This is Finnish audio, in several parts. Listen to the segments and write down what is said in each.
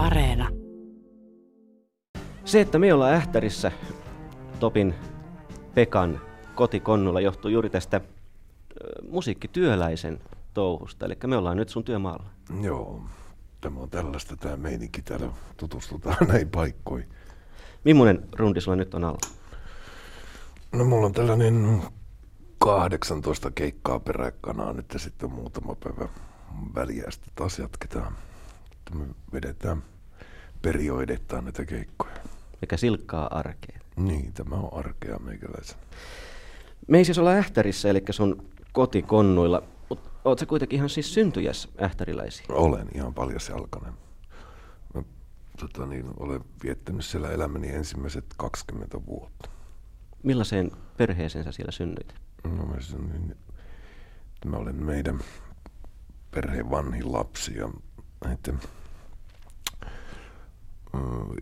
Areena. Se, että me ollaan Ähtärissä Topin Pekan kotikonnulla johtuu juuri tästä ö, musiikkityöläisen touhusta. Eli me ollaan nyt sun työmaalla. Joo, tämä on tällaista tämä meininki täällä. Tutustutaan näin paikkoihin. Millainen rundi sulla nyt on alla? No mulla on tällainen 18 keikkaa peräkanaa nyt ja sitten muutama päivä väliä sitten taas jatketaan. Että me vedetään perioidettaan näitä keikkoja. Mikä silkkaa arkeen. Niin, tämä on arkea meikäläisen. Me ei siis olla Ähtärissä, eli sun kotikonnuilla. Mutta oot sä kuitenkin ihan siis syntyjäs ähtäriläisiä? Olen ihan paljasjalkainen. Mä tota niin, olen viettänyt siellä elämäni ensimmäiset 20 vuotta. Millaiseen perheeseen sä siellä synnyit? No mä, että mä olen meidän perheen vanhin lapsi ja että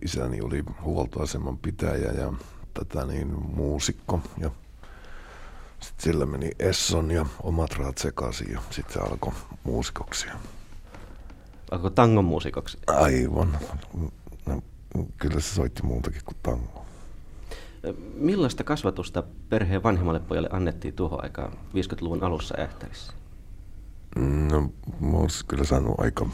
isäni oli huoltoaseman pitäjä ja tätä niin muusikko ja sitten sillä meni Esson ja omat rahat sekaisin ja sitten se alkoi muusikoksi. Alkoi tangon muusikoksi? Aivan. No, kyllä se soitti muutakin kuin tango. Millaista kasvatusta perheen vanhemmalle pojalle annettiin tuohon aikaan 50-luvun alussa Ähtärissä? No, mä olisin kyllä saanut aika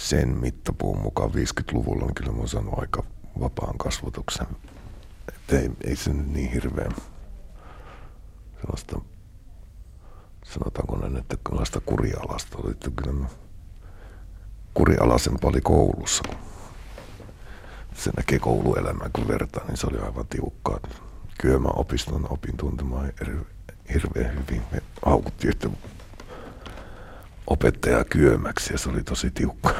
sen mittapuun mukaan 50-luvulla, niin kyllä mä saanut aika vapaan kasvatuksen. Että ei, ei se nyt niin hirveän sellaista, sanotaanko näin, että sellaista kurialasta oli, että kyllä mä kurialaisempaa oli koulussa, se näkee kouluelämää, kun vertaa, niin se oli aivan tiukkaa. Kyllä mä opiston opin tuntemaan hirveän hyvin. Me haukuttiin yhtä opettajaa kyömäksi ja se oli tosi tiukka.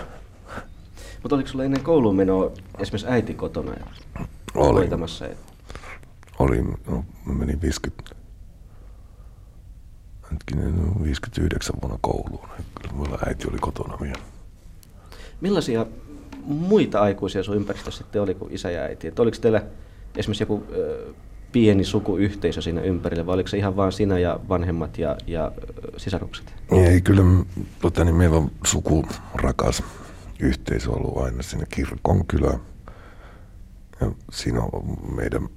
Mutta oliko sulla ennen kouluun menoa esimerkiksi äiti kotona ja Oli. hoitamassa? ja- Oli, no, mä menin 50, hetkinen, no, 59 vuonna kouluun. Kyllä mulla äiti oli kotona vielä. Millaisia muita aikuisia sun ympäristössä sitten oli kuin isä ja äiti? Et oliko teillä esimerkiksi joku ö, pieni sukuyhteisö siinä ympärillä vai oliko se ihan vaan sinä ja vanhemmat ja, ja sisarukset? Ei, kyllä tota, niin meillä on sukurakas yhteisö ollut aina siinä kirkon kylä. Ja siinä on meidän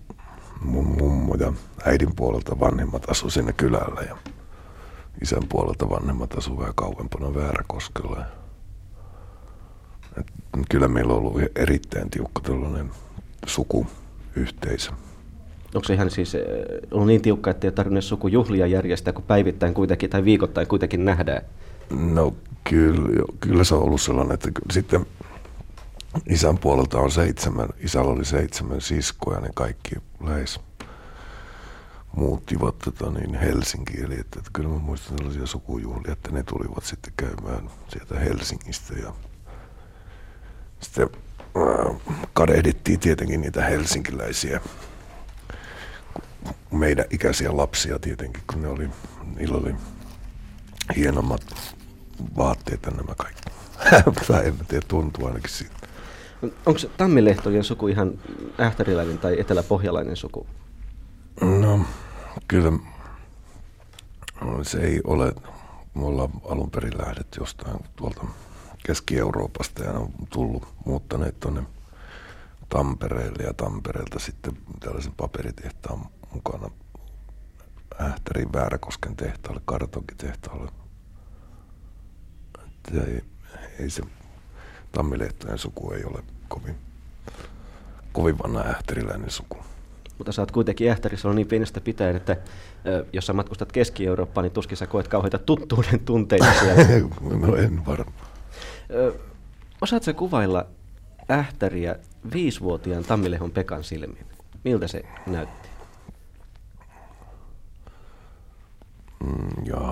mun mummo ja äidin puolelta vanhemmat asu siinä kylällä ja isän puolelta vanhemmat asuu vähän kauempana Vääräkoskella. Kyllä meillä on ollut erittäin tiukka tällainen sukuyhteisö. Onko se ihan siis ö, ollut niin tiukka, että ei tarvinnut sukujuhlia järjestää, kun päivittäin kuitenkin tai viikoittain kuitenkin nähdään? No kyllä, jo- kyllä se on ollut sellainen, että sitten isän puolelta on seitsemän, isällä oli seitsemän siskoja, ne kaikki lähes muuttivat tota, niin Helsinkiin. Eli että, että kyllä mä muistan sellaisia sukujuhlia, että ne tulivat sitten käymään sieltä Helsingistä ja sitten äh, kadehdittiin tietenkin niitä helsinkiläisiä meidän ikäisiä lapsia tietenkin, kun ne oli, niillä oli hienommat vaatteet nämä kaikki. tai en tiedä, tuntuu ainakin siitä. Onko Tammilehtojen suku ihan ähtäriläinen tai eteläpohjalainen suku? No, kyllä se ei ole. Me ollaan alun perin lähdetty jostain tuolta Keski-Euroopasta ja on tullut, muuttaneet tuonne Tampereelle ja Tampereelta sitten tällaisen paperitehtaan mukana Ähtärin Vääräkosken tehtaalle, kartonkitehtaalle. Että ei, ei se Tammilehtojen suku ei ole kovin, kovin vanha ähtäriläinen suku. Mutta sä oot kuitenkin Ähtärissä ollut niin pienestä pitäen, että ö, jos sä matkustat Keski-Eurooppaan, niin tuskin sä koet kauheita tuttuuden tunteita siellä. no en varmaan. Osaatko kuvailla Ähtäriä viisivuotiaan Tammilehon Pekan silmin? Miltä se näytti? Mm, jaa,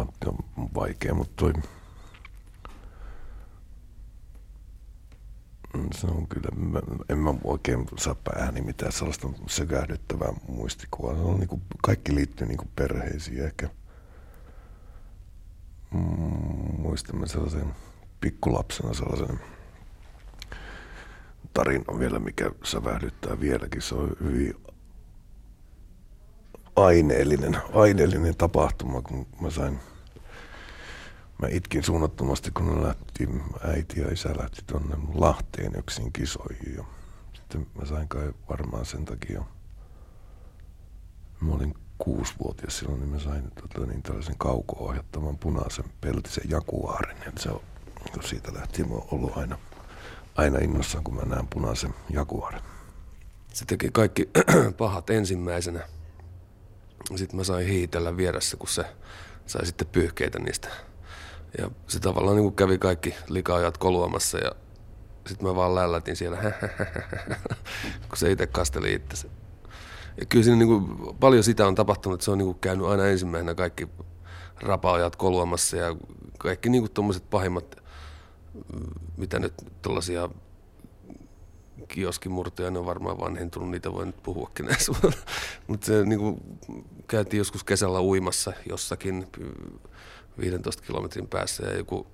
on vaikea, mutta toi... Mm, Se on kyllä, mä, en mä oikein saa päähäni mitään sellaista sökähdyttävää muistikuvaa. Se on niinku, kaikki liittyy niinku perheisiin ehkä. Mm, muistamme sellaisen pikkulapsena sellaisen tarinan vielä, mikä sävähdyttää vieläkin. Se on hyvin aineellinen, aineellinen tapahtuma, kun mä sain mä itkin suunnattomasti, kun ne lähti, äiti ja isä lähti tuonne Lahteen yksin kisoihin. Ja sitten mä sain kai varmaan sen takia, mä olin kuusivuotias silloin, niin mä sain tota, niin tällaisen kauko-ohjattavan punaisen peltisen jakuaarin. Ja se on, siitä lähtien mä oon ollut aina, aina innossaan, kun mä näen punaisen jakuaarin. Se teki kaikki pahat ensimmäisenä. Sitten mä sain hiitellä vieressä, kun se sai sitten pyyhkeitä niistä. Ja se tavallaan niin kävi kaikki likaajat koluamassa ja sitten mä vaan lällätin siellä, kun se itse kasteli itse. Ja kyllä siinä niin kuin, paljon sitä on tapahtunut, että se on niin kuin käynyt aina ensimmäisenä kaikki rapaajat koluamassa ja kaikki niin kuin tuommoiset pahimmat, mitä nyt tällaisia kioskimurtoja, ne on varmaan vanhentunut, niitä voi nyt puhuakin näissä. Mutta se niin kuin, käytiin joskus kesällä uimassa jossakin 15 kilometrin päässä ja joku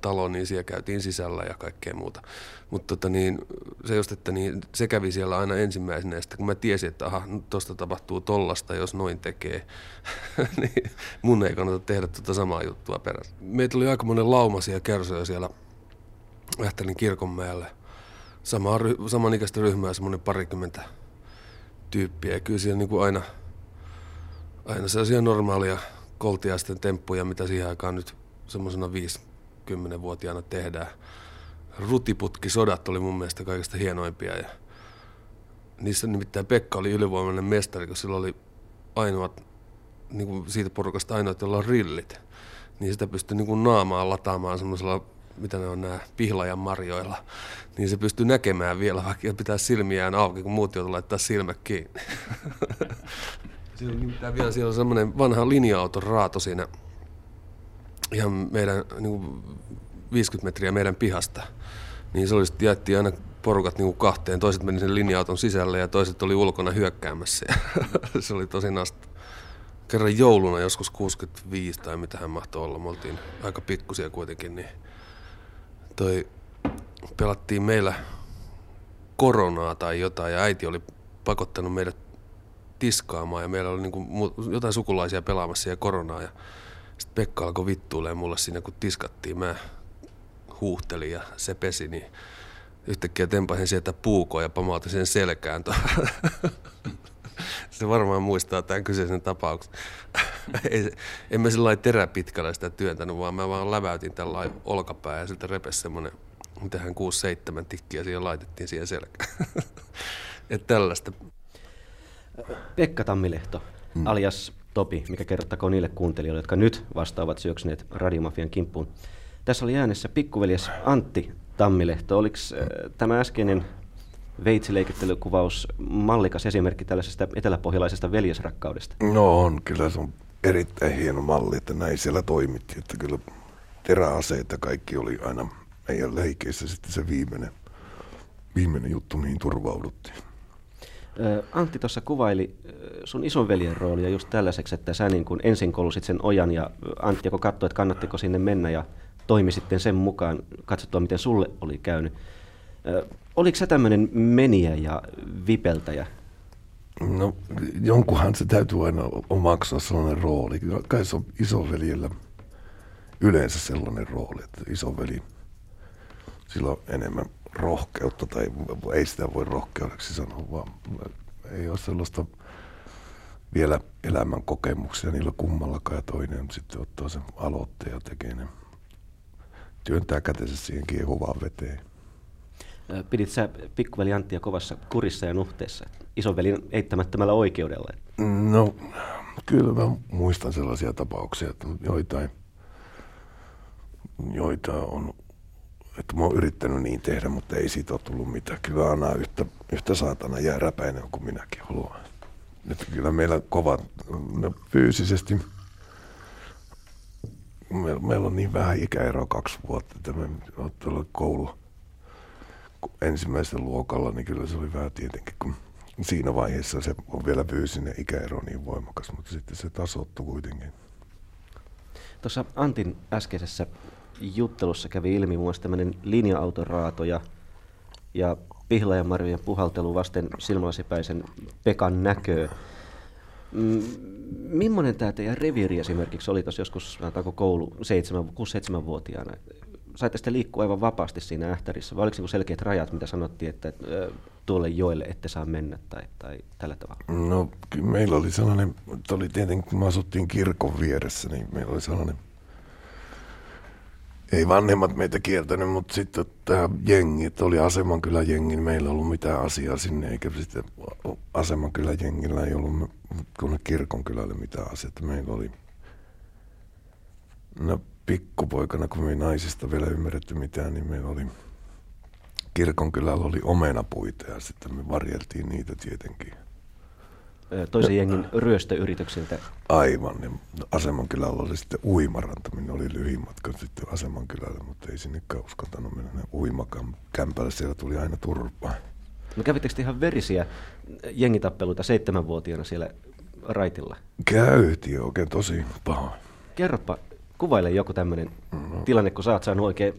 talo, niin siellä käytiin sisällä ja kaikkea muuta. Mutta tota niin, se just, että niin, se kävi siellä aina ensimmäisenä, ja sitten kun mä tiesin, että aha, tuosta tapahtuu tollasta, jos noin tekee, niin mun ei kannata tehdä tuota samaa juttua perässä. Meitä oli aika monen laumasia kersoja siellä Ähtälin kirkonmäelle. Sama, samanikäistä ryhmää, semmoinen parikymmentä tyyppiä. Ja kyllä siellä niin kuin aina, aina sellaisia normaalia koltiaisten temppuja, mitä siihen aikaan nyt semmoisena 5-10-vuotiaana tehdään. Rutiputkisodat oli mun mielestä kaikista hienoimpia ja niissä nimittäin Pekka oli ylivoimainen mestari, kun sillä oli ainoat, niin kuin siitä porukasta ainoat, jolla on rillit. Niin sitä pystyi niin kuin naamaan lataamaan semmoisella, mitä ne on nämä pihlajan marjoilla. Niin se pystyy näkemään vielä, vaikka pitää silmiään auki, kun muut joutuu laittaa silmät kiinni. Siellä on nimittäin vielä siellä on semmoinen vanha linja-auton raato siinä ihan meidän niin kuin 50 metriä meidän pihasta. Niin se oli jaettiin aina porukat niin kuin kahteen. Toiset meni sen linja-auton sisälle ja toiset oli ulkona hyökkäämässä. Ja se oli tosi nasta. Kerran jouluna joskus 65 tai mitä hän mahtoi olla. Me oltiin aika pikkusia kuitenkin. Niin toi pelattiin meillä koronaa tai jotain ja äiti oli pakottanut meidät tiskaamaan ja meillä oli niin jotain sukulaisia pelaamassa ja koronaa ja sitten Pekka alkoi vittuilemaan mulle siinä kun tiskattiin. Mä huuhtelin ja se pesi, niin yhtäkkiä tempasin sieltä puukoa ja pamautin sen selkään. se varmaan muistaa tämän kyseisen tapauksen. Ei, en mä sillä teräpitkällä sitä työntänyt, vaan mä vaan läväytin tällä olkapää ja siltä repesi semmoinen, mitähän 6-7 tikkiä siihen laitettiin siihen selkään. että tällaista. Pekka Tammilehto, hmm. alias Topi, mikä kerrottakoon niille kuuntelijoille, jotka nyt vastaavat syöksyneet radiomafian kimppuun. Tässä oli äänessä pikkuveljes Antti Tammilehto. Oliko äh, tämä äskeinen veitsileikittelykuvaus mallikas esimerkki tällaisesta eteläpohjalaisesta veljesrakkaudesta? No on, kyllä se on erittäin hieno malli, että näin siellä toimittiin. Että kyllä teräaseet ja kaikki oli aina meidän leikeissä sitten se viimeinen, viimeinen juttu, mihin turvauduttiin. Antti tuossa kuvaili sun isonveljen roolia just tällaiseksi, että sä niin kun ensin kolusit sen ojan ja Antti joko katsoi, että kannattiko sinne mennä ja toimi sitten sen mukaan, katsottua miten sulle oli käynyt. Oliko se tämmöinen meniä ja vipeltäjä? No jonkunhan se täytyy aina omaksua sellainen rooli. Kai se on isoveljellä yleensä sellainen rooli, että isoveli, sillä on enemmän rohkeutta, tai ei sitä voi rohkeudeksi sanoa, vaan ei ole sellaista vielä elämän kokemuksia niillä kummallakaan, ja toinen sitten ottaa sen aloitteen ja tekee ne, työntää kätensä siihen kiehuvaan veteen. Pidit sä pikkuveli Anttia kovassa kurissa ja nuhteessa, isovelin eittämättömällä oikeudella? No, kyllä mä muistan sellaisia tapauksia, että joitain, joita on että mä oon yrittänyt niin tehdä, mutta ei siitä ole tullut mitään. Kyllä Anna yhtä, yhtä saatana jääräpäinen kuin minäkin haluan. Että kyllä meillä kovat, no, fyysisesti, meillä, meillä on niin vähän ikäero kaksi vuotta, että me tuolla koulu ensimmäisellä luokalla, niin kyllä se oli vähän tietenkin, kun siinä vaiheessa se on vielä fyysinen ikäero niin voimakas, mutta sitten se tasoittui kuitenkin. Tuossa Antin äskeisessä juttelussa kävi ilmi muun tämmöinen linja-autoraato ja, ja pihlajanmarjojen puhaltelu vasten silmälasipäisen Pekan näköä. Mm, millainen tämä teidän reviiri esimerkiksi oli tuossa joskus, sanotaanko koulu 6-7-vuotiaana? Saitte sitten liikkua aivan vapaasti siinä ähtärissä, vai oliko niinku selkeät rajat, mitä sanottiin, että tuolle joelle ette saa mennä tai, tai tällä tavalla? No meillä oli sellainen, oli tietenkin kun me asuttiin kirkon vieressä, niin meillä oli sellainen ei vanhemmat meitä kieltänyt, mutta sitten tämä jengi, että oli kyllä jengi, niin meillä ei ollut mitään asiaa sinne, eikä sitten kyllä jengillä ei ollut tuonne kylälle mitään asiaa. Meillä oli, no pikkupoikana, kun me ei naisista vielä ymmärretty mitään, niin meillä oli, kylällä oli omenapuita ja sitten me varjeltiin niitä tietenkin toisen jengin ryöstöyrityksiltä. Aivan. Ja aseman kylällä oli sitten uimaranta, minne oli lyhin matka sitten aseman kylälle, mutta ei sinnekään uskaltanut mennä uimakämpälle, siellä tuli aina turpaa. No kävittekö ihan verisiä jengitappeluita seitsemänvuotiaana siellä raitilla? Käytiin oikein tosi paha. Kerropa, kuvaile joku tämmöinen no. tilanne, kun sä oot saanut oikein,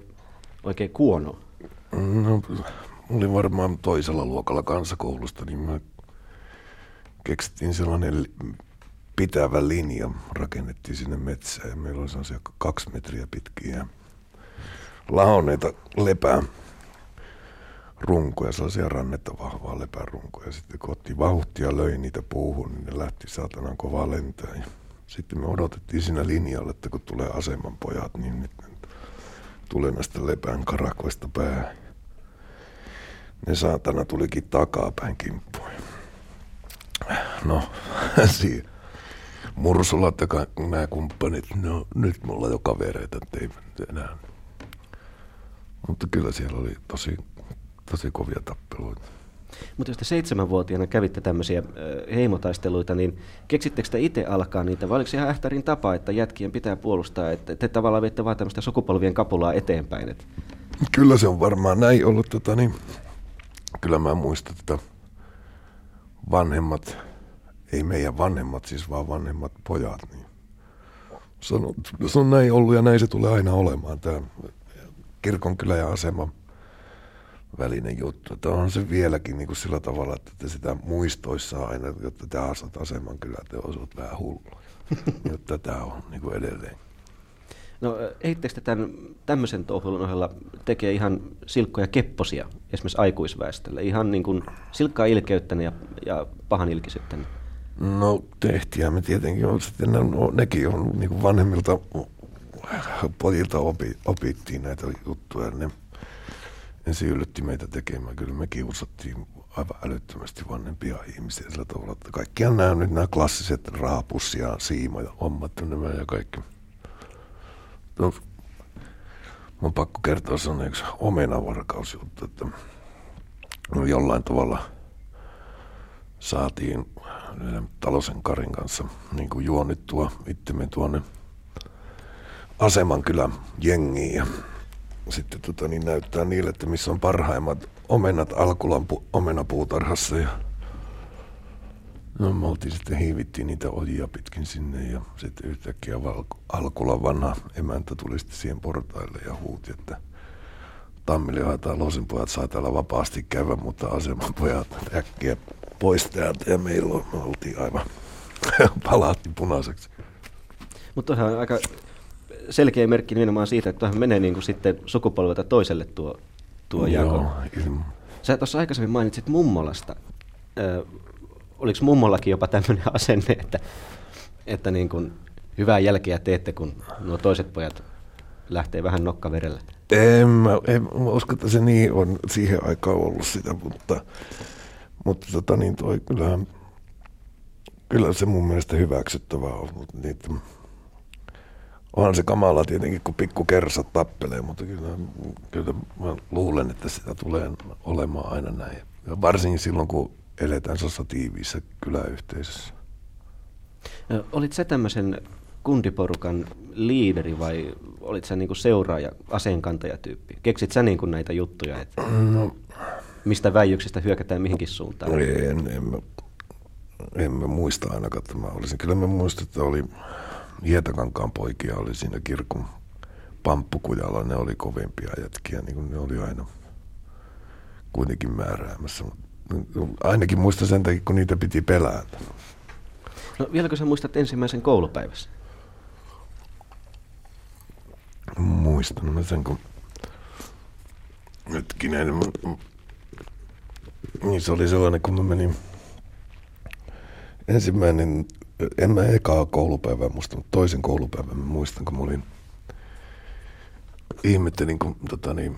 oikein kuono. No, olin varmaan toisella luokalla kansakoulusta, niin mä keksittiin sellainen pitävä linja, rakennettiin sinne metsään ja meillä oli sellaisia kaksi metriä pitkiä lahonneita lepää runkoja, sellaisia rannetta vahvaa lepärunkoja. Sitten kun otti vauhtia löi niitä puuhun, niin ne lähti saatanan kovaa lentää. Ja sitten me odotettiin siinä linjalla, että kun tulee aseman pojat, niin nyt tulee näistä lepään karakoista päähän. Ne saatana tulikin takapäin kimppuun. No, siinä. Mursulat ja nämä kumppanit, no nyt mulla jo kavereita, ei enää. Mutta kyllä siellä oli tosi, tosi kovia tappeluita. Mutta jos te seitsemänvuotiaana kävitte tämmöisiä heimotaisteluita, niin keksittekö te itse alkaa niitä, vai oliko ihan ähtärin tapa, että jätkien pitää puolustaa, että te tavallaan viette vaan tämmöistä sukupolvien kapulaa eteenpäin? Että... Kyllä se on varmaan näin ollut. Tota, niin, kyllä mä muistan, että vanhemmat, ei meidän vanhemmat siis, vaan vanhemmat pojat, niin se on, se on näin ollut ja näin se tulee aina olemaan, tämä kirkonkylä ja asema välinen juttu. Että on se vieläkin niin kuin sillä tavalla, että te sitä muistoissa aina, että te asut aseman kyllä, te osut vähän hullu. Jotta tämä on niin kuin edelleen. No eittekö te tämän, tämmöisen touhulun ohella tekee ihan silkkoja kepposia esimerkiksi aikuisväestölle? Ihan niin kuin silkkaa ilkeyttäne ja, ja pahan ilkisyyttäne? No tehtiä me tietenkin on sitten, no, nekin on niin kuin vanhemmilta pojilta opi, opittiin näitä juttuja. Ne, ne yllätti meitä tekemään. Kyllä me kiusattiin aivan älyttömästi vanhempia ihmisiä sillä tavalla, että kaikkiaan nämä nyt nämä klassiset raapus ja siima ja hommat nämä ja kaikki – No, mun pakko kertoa sellainen yksi omenavarkausjuttu, että no jollain tavalla saatiin Talosen Karin kanssa niin kuin juonittua itsemme tuonne Aseman kylän jengiin ja sitten tota, niin näyttää niille, että missä on parhaimmat omenat Alkulan pu- omenapuutarhassa ja No me oltiin sitten hiivittiin niitä ojia pitkin sinne ja sitten yhtäkkiä Valko, Alkulan vanha emäntä tuli sitten siihen portaille ja huuti, että Tammille haetaan pojat saa täällä vapaasti käydä, mutta aseman pojat äkkiä pois täältä ja meillä on, me oltiin aivan palaatti punaiseksi. Mutta on aika selkeä merkki nimenomaan siitä, että tuohon menee niin kuin sitten sukupolvelta toiselle tuo, tuo jako. Joo, Sä tuossa aikaisemmin mainitsit mummolasta oliko mummollakin jopa tämmöinen asenne, että, että niin kuin hyvää jälkeä teette, kun nuo toiset pojat lähtee vähän nokkaverellä? En mä, en mä usko, että se niin on siihen aikaan ollut sitä, mutta, mutta tota niin toi kyllähän, kyllä se mun mielestä hyväksyttävää on, mutta niitä, onhan se kamala tietenkin, kun pikku kersat tappelee, mutta kyllä, kyllä mä luulen, että sitä tulee olemaan aina näin. Ja varsinkin silloin, kun eletään sellaisessa tiiviissä kyläyhteisössä. Olit sä tämmöisen kundiporukan liideri vai olit sä niinku seuraaja, aseenkantajatyyppi? Keksit sä niinku näitä juttuja, että no, mistä väijyksistä hyökätään mihinkin suuntaan? En, en, mä, en mä muista ainakaan, että mä olisin. Kyllä mä muistan, että oli Hietakankaan poikia oli siinä kirkon pamppukujalla. Ne oli kovempia jätkiä, niin kuin ne oli aina kuitenkin määräämässä. Ainakin muista sen takia, kun niitä piti pelätä. No vieläkö sä muistat ensimmäisen koulupäivässä? Muistan mä sen, kun hetkinen, niin se oli sellainen, kun mä menin ensimmäinen, en mä ekaa koulupäivää muista, mutta toisen koulupäivän mä muistan, kun mä olin, ihmettelin, kun tota niin,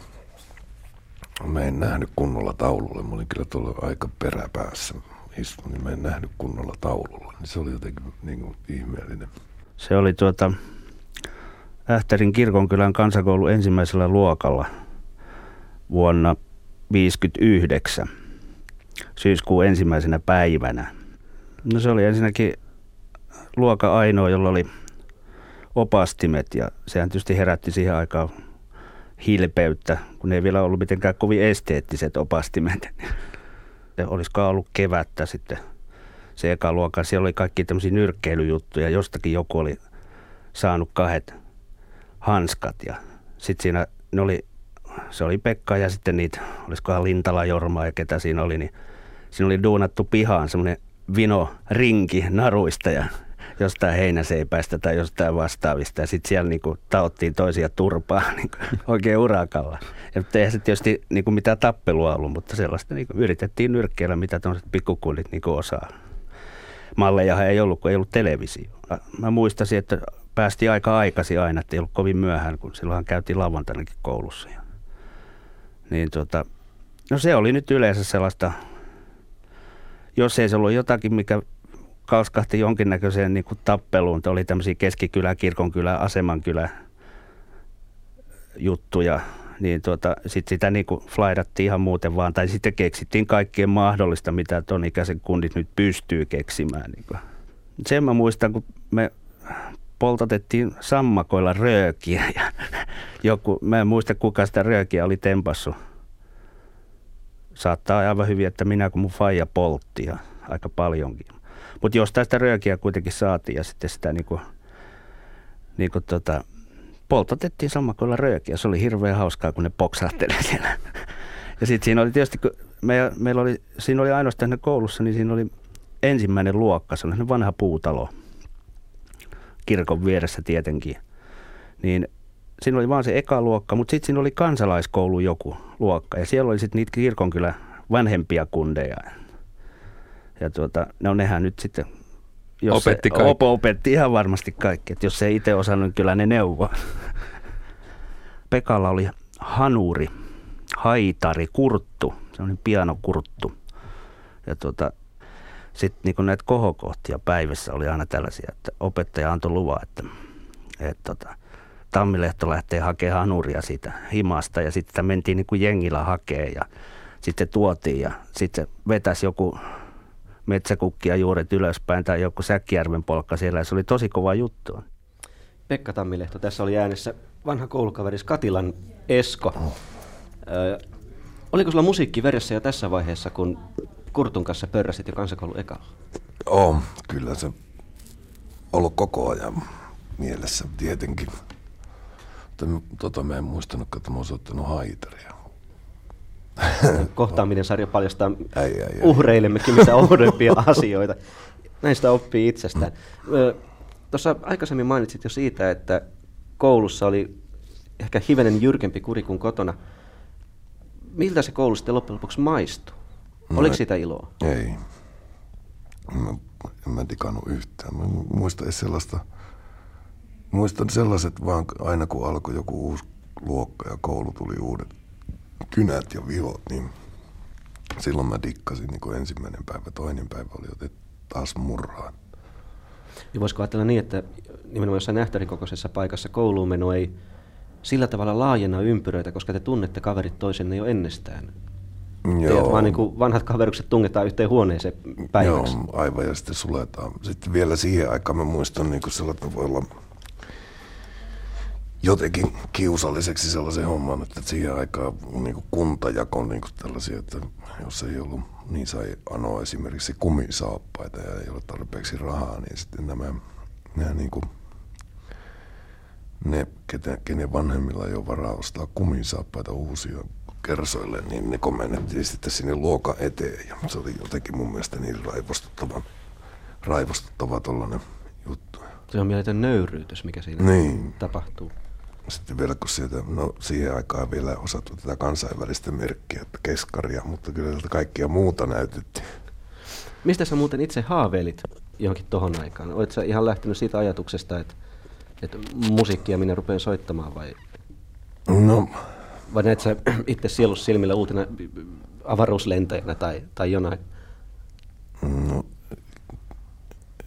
mä en nähnyt kunnolla taululle. Mä olin kyllä tuolla aika peräpäässä istun, niin mä en nähnyt kunnolla taululla. Niin se oli jotenkin niin kuin ihmeellinen. Se oli tuota Ähtärin kirkonkylän kansakoulu ensimmäisellä luokalla vuonna 1959 syyskuun ensimmäisenä päivänä. No se oli ensinnäkin luoka ainoa, jolla oli opastimet ja sehän tietysti herätti siihen aikaan hilpeyttä, kun ei vielä ollut mitenkään kovin esteettiset opastimet. Se olisiko ollut kevättä sitten se eka luokka. Siellä oli kaikki tämmöisiä nyrkkeilyjuttuja. Jostakin joku oli saanut kahdet hanskat ja sitten siinä ne oli, se oli Pekka ja sitten niitä, olisikohan Lintala Jorma ja ketä siinä oli, niin siinä oli duunattu pihaan semmoinen vino rinki naruista ja jostain heinäseipäistä tai jostain vastaavista. Ja sitten siellä niinku taottiin toisia turpaa niinku, oikein urakalla. Ja eihän se tietysti niinku mitään tappelua ollut, mutta sellaista niinku yritettiin nyrkkeillä, mitä tuollaiset pikkukundit niinku osaa. Malleja ei ollut, kun ei ollut televisio. Mä muistasin, että päästi aika aikaisin aina, että ei ollut kovin myöhään, kun silloinhan käytiin lauantainakin koulussa. Ja, niin tota, no se oli nyt yleensä sellaista, jos ei se ollut jotakin, mikä kalskahti jonkinnäköiseen niin kuin tappeluun. Oli tämmöisiä keskikylä, kirkonkylä, asemankylä juttuja, niin tuota, sitten sitä niin kuin flaidattiin ihan muuten vaan, tai sitten keksittiin kaikkien mahdollista, mitä ton ikäisen kundit nyt pystyy keksimään. Niin kuin. Sen mä muistan, kun me poltatettiin sammakoilla röökiä ja joku, mä en muista kuka sitä röökiä oli tempassu. Saattaa aivan hyvin, että minä kun mun faija poltti ja aika paljonkin. Mutta jostain sitä röökiä kuitenkin saatiin ja sitten sitä niinku, niinku tota, poltatettiin sammakoilla röökiä. Se oli hirveän hauskaa, kun ne poksahteli siellä. Ja sitten siinä oli tietysti, kun me, meillä oli, siinä oli ainoastaan koulussa, niin siinä oli ensimmäinen luokka, se oli vanha puutalo, kirkon vieressä tietenkin. Niin siinä oli vaan se eka luokka, mutta sitten siinä oli kansalaiskoulu joku luokka. Ja siellä oli sitten niitä kirkon kyllä vanhempia kundeja. Ja tuota, no nehän nyt sitten jos opetti, se, op, opetti ihan varmasti kaikki. Että jos se ei itse osannut, niin kyllä ne neuvoa. Pekalla oli hanuri, haitari, kurttu, se on pianokurttu. Ja tuota, sitten niin näitä kohokohtia päivässä oli aina tällaisia, että opettaja antoi luvan, että, että tota, Tammilehto lähtee hakemaan hanuria siitä himasta ja sitten mentiin niin kuin jengillä hakee ja sitten tuotiin ja sitten vetäisi joku metsäkukkia juuret ylöspäin tai joku Säkkijärven polkka siellä. Se oli tosi kova juttu. Pekka Tammilehto, tässä oli äänessä vanha koulukaveris Katilan Esko. Ö, oliko sulla musiikki veressä jo tässä vaiheessa, kun Kurtun kanssa pörräsit jo kansakoulu ekalla? On, kyllä se ollut koko ajan mielessä tietenkin. Mutta tota mä en muistanut, että mä oon soittanut haitaria. Kohtaaminen sarja paljastaa ai, ai, ai. uhreillemmekin mitä oudempia asioita. Näistä oppii itsestään. Tuossa aikaisemmin mainitsit jo siitä, että koulussa oli ehkä hivenen jyrkempi kuri kuin kotona. Miltä se koulu sitten loppujen lopuksi maistui? No, Oliko siitä iloa? Ei. Mä, en mä tikannut yhtään. Mä muistan sellaista, muistan sellaiset vaan aina kun alkoi joku uusi luokka ja koulu tuli uudet kynät ja vihot, niin silloin mä dikkasin niin ensimmäinen päivä, toinen päivä oli otettu taas murhaan. Ja voisiko ajatella niin, että nimenomaan jossain nähtärikokoisessa paikassa kouluun meno ei sillä tavalla laajenna ympyröitä, koska te tunnette kaverit toisenne jo ennestään? Joo. Teidät vaan niin kuin vanhat kaverukset tungetaan yhteen huoneeseen päiväksi. Joo, aivan ja sitten suletaan. Sitten vielä siihen aikaan mä muistan niin kuin voi olla jotenkin kiusalliseksi sellaisen homman, että siihen aikaan niin kuntajako niin tällaisia, että jos ei ollut, niin sai anoa esimerkiksi kumisaappaita ja ei ole tarpeeksi rahaa, niin sitten nämä, nämä niin kuin, ne, kenen, kenen vanhemmilla ei ole varaa ostaa kumisaappaita uusia kersoille, niin ne komennettiin sitten sinne luokan eteen ja se oli jotenkin mun mielestä niin raivostuttavan raivostuttava tollainen juttu. Se on mieletön nöyryytys, mikä siinä Niin. tapahtuu. Sitten vielä kun sieltä, no siihen aikaan vielä osattu tätä kansainvälistä merkkiä, että keskaria, mutta kyllä sieltä kaikkia muuta näytettiin. Mistä sä muuten itse haaveilit johonkin tohon aikaan? Oletko sä ihan lähtenyt siitä ajatuksesta, että, että musiikkia minä rupean soittamaan vai, No, vai näet sä itse sielus silmillä uutena avaruuslentäjänä tai, tai jonain? no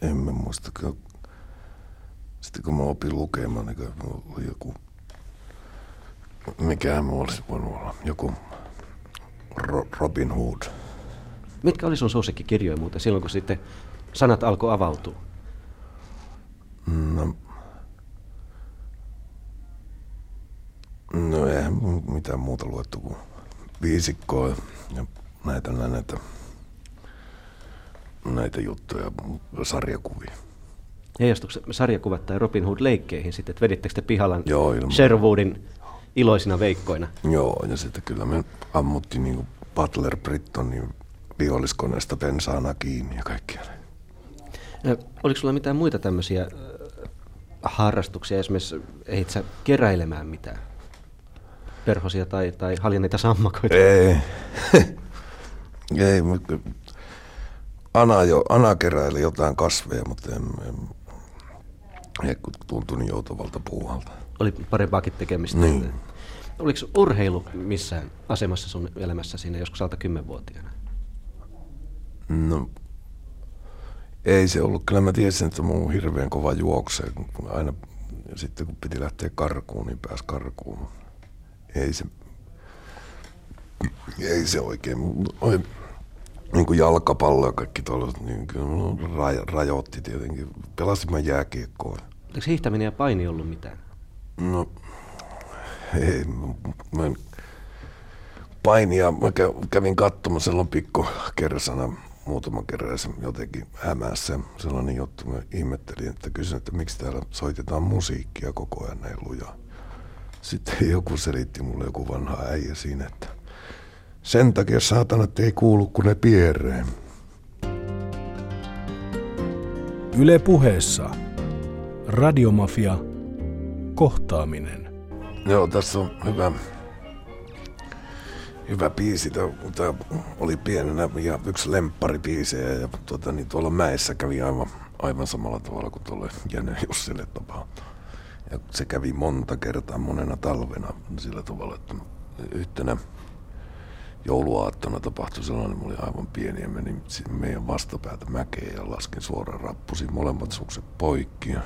en mä muista, sitten kun mä opin lukemaan, niin oli joku, mikähän mä olisi voinut olla, joku Ro- Robin Hood. Mitkä oli sun suosikkikirjoja muuten silloin, kun sitten sanat alkoi avautua? No, no eihän mitään muuta luettu kuin viisikkoa ja, näitä, näitä, näitä juttuja, sarjakuvia. Heijastuiko sarjakuvat tai Robin Hood leikkeihin sitten, että vedittekö te pihalan Joo, ilman. Sherwoodin iloisina veikkoina? Joo, ja sitten kyllä me ammuttiin niin Butler Brittonin viholliskoneesta pensaana kiinni ja kaikkia. Ö, Oliko sulla mitään muita tämmöisiä harrastuksia, esimerkiksi ehdit sä keräilemään mitään? Perhosia tai, tai haljanneita sammakoita? Ei. Ei, mutta Ana, jo, Ana keräili jotain kasveja, mutta en, en, kun tuntui niin joutavalta puuhalta. Oli parempaakin tekemistä. Niin. Oliko urheilu missään asemassa sun elämässä siinä joskus alta kymmenvuotiaana? No, ei se ollut. Kyllä mä tiesin, että mun on hirveän kova juoksee. kun Aina, ja sitten kun piti lähteä karkuun, niin pääsi karkuun. Ei se, ei se oikein. Oli, niin kuin jalkapallo ja kaikki tuollaiset, niin kyllä rajoitti tietenkin. Pelasin mä jääkiekkoa. Oliko hiihtäminen ja paini ollut mitään? No, ei, mä, en, painia, mä kä- kävin katsomassa silloin pikku kersana muutaman kerran jotenkin hämässä sellainen juttu. Mä ihmettelin, että kysyin, että miksi täällä soitetaan musiikkia koko ajan näin lujaa. Sitten joku selitti mulle joku vanha äijä siinä, että sen takia saatana, että ei kuulu kun ne piereen. Yle puheessa. Radiomafia. Kohtaaminen. Joo, tässä on hyvä, hyvä biisi. Tämä oli pienenä ja yksi lempparibiisejä ja tuota, niin tuolla mäessä kävi aivan, aivan samalla tavalla kuin tuolle Jänne Jussille tapahtui. Ja se kävi monta kertaa monena talvena sillä tavalla, että yhtenä jouluaattona tapahtui sellainen, mä olin aivan pieni ja menin meidän vastapäätä mäkeen ja laskin suoraan rappusin molemmat sukset poikki. Ja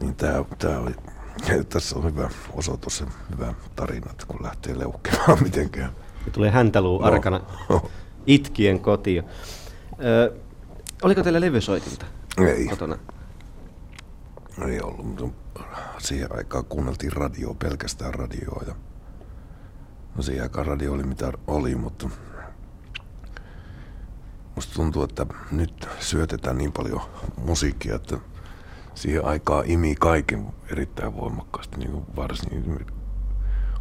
niin tää, tää oli, tässä on hyvä osoitus ja hyvä tarina, että kun lähtee leuhkemaan mitenkään. Tulee häntäluu No. arkana itkien kotiin. Ö, oliko teillä levysoitinta Ei, kotona? ei ollut, mutta siihen aikaan kuunneltiin radioa, pelkästään radioa. Ja no siihen aikaan radio oli mitä oli, mutta musta tuntuu, että nyt syötetään niin paljon musiikkia, että siihen aikaan imi kaiken erittäin voimakkaasti, niin kuin varsinkin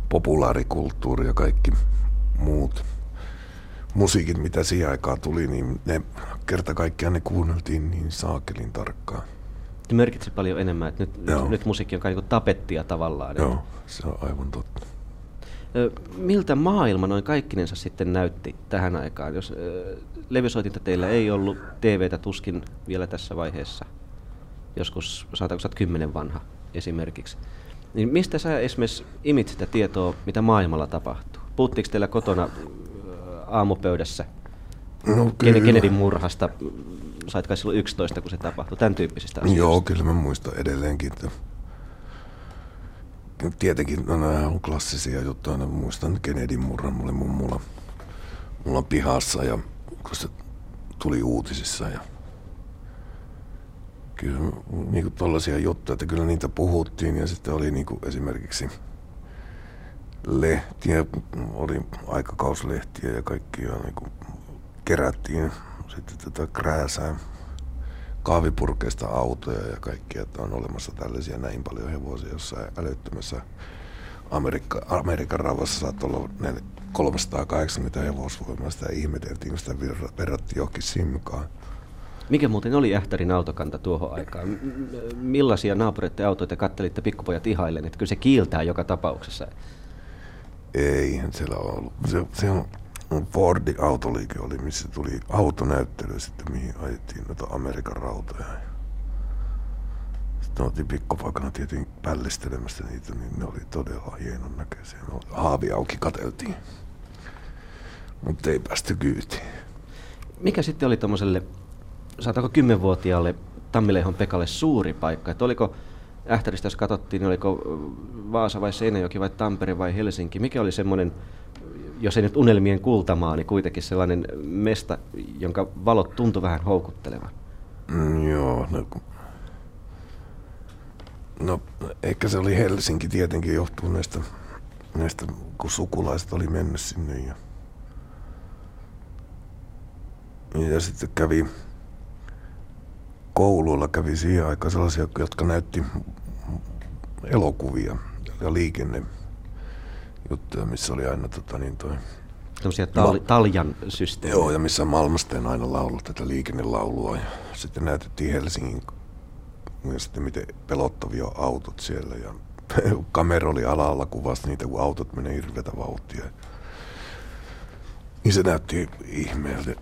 populaarikulttuuri ja kaikki muut musiikit, mitä siihen aikaan tuli, niin ne kerta kaikkiaan ne kuunneltiin niin saakelin tarkkaan. Se merkitsi paljon enemmän, että nyt, Joo. nyt, musiikki on niin tapettia tavallaan. Joo, se on aivan totta. Miltä maailma noin kaikkinensa sitten näytti tähän aikaan? Jos levysoitinta teillä ei ollut, TVtä tuskin vielä tässä vaiheessa, joskus saataanko sä oot kymmenen vanha esimerkiksi, niin mistä sä esimerkiksi imit sitä tietoa, mitä maailmalla tapahtuu? Puhuttiinko teillä kotona ö, aamupöydässä No Ken- Kennedyn murhasta? Sait kai silloin 11, kun se tapahtui, tämän tyyppisistä asioista. Joo, kyllä mä muistan edelleenkin, että tietenkin no, nämä on klassisia juttuja. Mä muistan Kennedyn murran, mulla mummulla, mulla on pihassa ja kun se tuli uutisissa ja kyllä niin kuin tollaisia juttuja, että kyllä niitä puhuttiin ja sitten oli niin kuin esimerkiksi lehtiä, oli aikakauslehtiä ja kaikkia niin kuin kerättiin sitten tätä krääsää kahvipurkeista autoja ja kaikkia, että on olemassa tällaisia näin paljon hevosia jossain älyttömässä Amerikka, Amerikan rauhassa saattoi olla nel- 380 hevosvoimaa, sitä ihmeteltiin, sitä verra- verrattiin johonkin simkaan. Mikä muuten oli Ähtärin autokanta tuohon aikaan? Millaisia naapureiden autoja kattelitte pikkupojat ihaillen? Että kyllä se kiiltää joka tapauksessa. Ei, siellä on ollut. Se, se on Fordi autoliike oli, missä tuli autonäyttely sitten, mihin ajettiin noita Amerikan rautoja. Sitten oltiin pikkupaikana tietenkin pällistelemässä niitä, niin ne oli todella hienon näköisiä. Haavi auki kateltiin, mutta ei päästy kyytiin. Mikä sitten oli tuommoiselle, saatako kymmenvuotiaalle Tammilehon Pekalle suuri paikka? Että oliko Ähtäristä, jos katsottiin, niin oliko Vaasa vai Seinäjoki vai Tampere vai Helsinki? Mikä oli semmoinen, jos ei nyt unelmien kultamaa, niin kuitenkin sellainen mesta, jonka valot tuntui vähän houkuttelevan? Mm, joo, no, no ehkä se oli Helsinki tietenkin johtuu näistä, näistä kun sukulaiset oli mennyt sinne ja, ja sitten kävi kouluilla kävi siihen aikaan sellaisia, jotka näytti elokuvia ja liikenne juttuja, missä oli aina tota, niin toi, Tämmöisiä tal- taljan systeemejä. Joo, ja missä Malmsteen aina laulaa tätä liikennelaulua. Ja sitten näytettiin Helsingin ja sitten miten pelottavia autot siellä. Ja kamera oli alalla kuvasi niitä, kun autot menee hirveätä vauhtia. Niin se näytti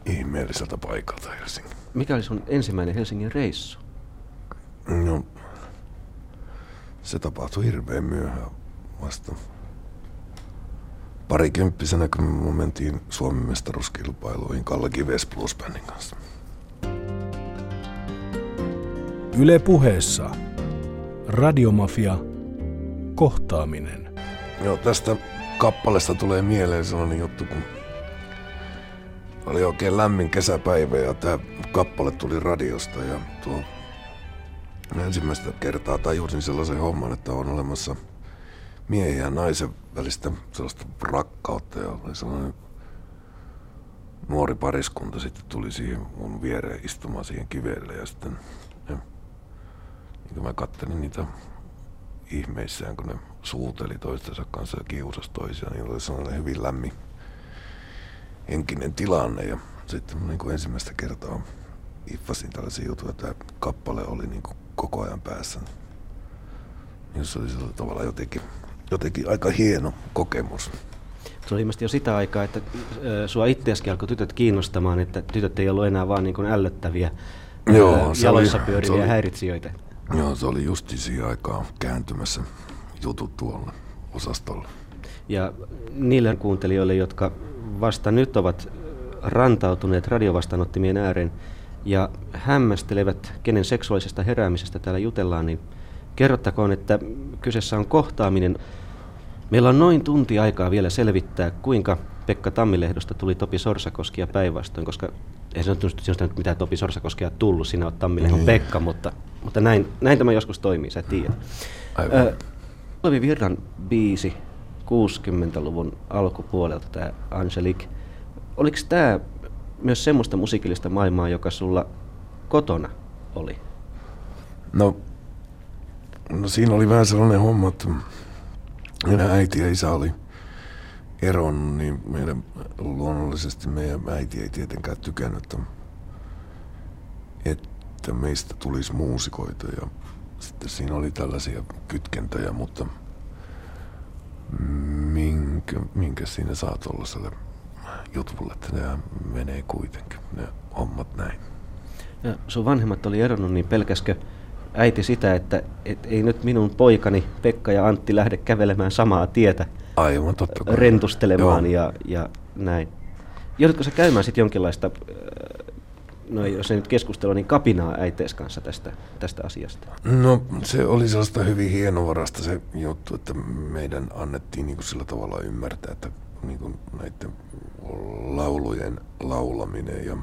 ihmeelliseltä paikalta Helsingin. Mikä oli sun ensimmäinen Helsingin reissu? No, se tapahtui hirveän myöhään vasta. Parikymppisenä, kun me mentiin Suomen mestaruuskilpailuihin Kalle Kives Plus Bandin kanssa. Yle puheessa. Radiomafia. Kohtaaminen. Joo, tästä kappaleesta tulee mieleen sellainen juttu, kun oli oikein lämmin kesäpäivä ja tämä kappale tuli radiosta ja tuo ensimmäistä kertaa tajusin sellaisen homman, että on olemassa miehen ja naisen välistä sellaista rakkautta ja oli sellainen nuori pariskunta sitten tuli siihen mun viereen istumaan siihen kivelle ja sitten ja, niin mä kattelin niitä ihmeissään, kun ne suuteli toistensa kanssa ja kiusasi toisiaan, niin oli sellainen hyvin lämmin henkinen tilanne ja sitten niin kuin ensimmäistä kertaa iffasin tällaisia juttuja, että tämä kappale oli niin kuin koko ajan päässä. Niin se oli sillä tavalla jotenkin, jotenkin aika hieno kokemus. Se oli ilmeisesti jo sitä aikaa, että sua itseäskin alkoi tytöt kiinnostamaan, että tytöt ei ollut enää vaan niin kuin ällöttäviä Joo, jaloissa oli, pyöriviä oli, häiritsijöitä. Joo, se oli justi siihen aikaan kääntymässä jutut tuolla osastolla. Ja niille kuuntelijoille, jotka vasta nyt ovat rantautuneet radiovastaanottimien ääreen ja hämmästelevät, kenen seksuaalisesta heräämisestä täällä jutellaan, niin kerrottakoon, että kyseessä on kohtaaminen. Meillä on noin tunti aikaa vielä selvittää, kuinka Pekka Tammilehdosta tuli Topi Sorsakoski ja päinvastoin, koska ei se nyt mitään Topi Sorsakoskia tullut, sinä olet Tammilehdon niin. Pekka, mutta, mutta näin, näin tämä joskus toimii, sä tiedät. Aivan. Virran biisi 60-luvun alkupuolelta, tämä Angelique. Oliko tämä myös semmoista musiikillista maailmaa, joka sulla kotona oli? No, no siinä oli vähän sellainen homma, että meidän äiti ja isä oli eronnut, niin meidän, luonnollisesti meidän äiti ei tietenkään tykännyt, että, että meistä tulisi muusikoita ja sitten siinä oli tällaisia kytkentöjä, mutta minkä, minkä siinä saa tuollaiselle jutulle, että ne menee kuitenkin, ne hommat näin. Ja sun vanhemmat oli eronnut, niin pelkäskö äiti sitä, että et ei nyt minun poikani Pekka ja Antti lähde kävelemään samaa tietä Aivan, totta kai. rentustelemaan ja, ja näin. Joudutko sä käymään sitten jonkinlaista, no jos ei nyt keskustella, niin kapinaa äitees kanssa tästä, tästä asiasta? No se oli sellaista hyvin hienovarasta se juttu, että meidän annettiin niin kuin sillä tavalla ymmärtää, että niin kuin näiden laulujen laulaminen ja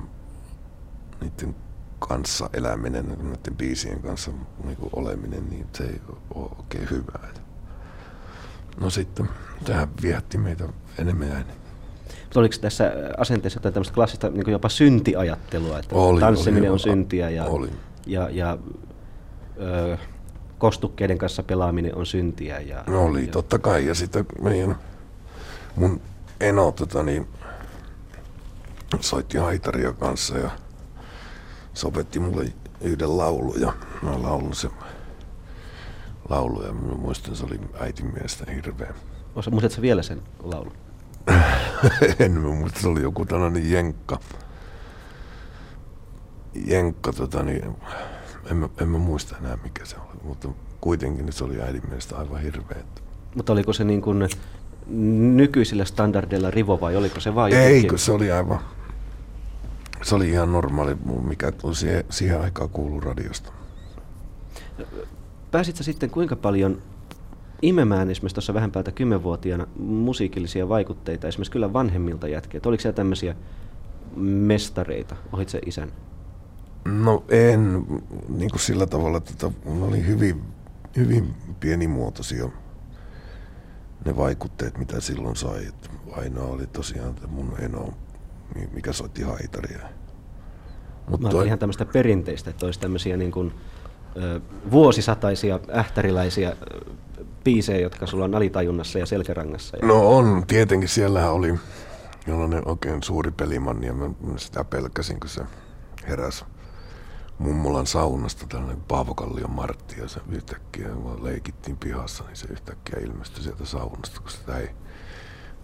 niiden kanssa eläminen, näiden biisien kanssa niin kuin oleminen, niin se ei ole oikein hyvää. No sitten tähän viehätti meitä enemmän ja enemmän. Oliko tässä asenteessa jotain tämmöistä klassista niin jopa syntiajattelua, että oli, tanssiminen oli, on syntiä ja, oli. ja, ja ö, kostukkeiden kanssa pelaaminen on syntiä? Ja, no oli, ja, totta kai. Ja sitten meidän, mun eno tota, niin, soitti haitaria kanssa ja sopetti mulle yhden laulun ja mä laulun se laulu ja mä muistan, se oli äitin mielestä hirveä. Muistatko vielä sen laulun? en muista, se oli joku tällainen jenkka. Jenkka, tota, niin, en, mä, en mä muista enää mikä se oli, mutta kuitenkin se oli äidin mielestä aivan hirveä. Mutta oliko se niin kuin nykyisillä standardeilla rivo vai oliko se vain Eikö, se oli aivan, se oli ihan normaali, mikä siihen, siihen aikaan kuuluu radiosta. Pääsitkö sitten kuinka paljon imemään esimerkiksi tuossa vähän päältä kymmenvuotiaana musiikillisia vaikutteita esimerkiksi kyllä vanhemmilta jätkeiltä? Oliko siellä tämmöisiä mestareita ohitse isän? No en niin kuin sillä tavalla, että tota, oli hyvin, hyvin pienimuotoisia ne vaikutteet, mitä silloin sai. Että aina oli tosiaan mun eno, mikä soitti haitaria. Mutta toi... ihan tämmöistä perinteistä, että olisi tämmöisiä niin kuin, ö, vuosisataisia ähtäriläisiä biisejä, jotka sulla on alitajunnassa ja selkärangassa. Ja... No on, tietenkin siellä oli jollainen oikein suuri pelimanni ja mä sitä pelkäsin, kun se heräsi mummolan saunasta tällainen Paavokallion Martti ja se yhtäkkiä, kun leikittiin pihassa, niin se yhtäkkiä ilmestyi sieltä saunasta, kun sitä ei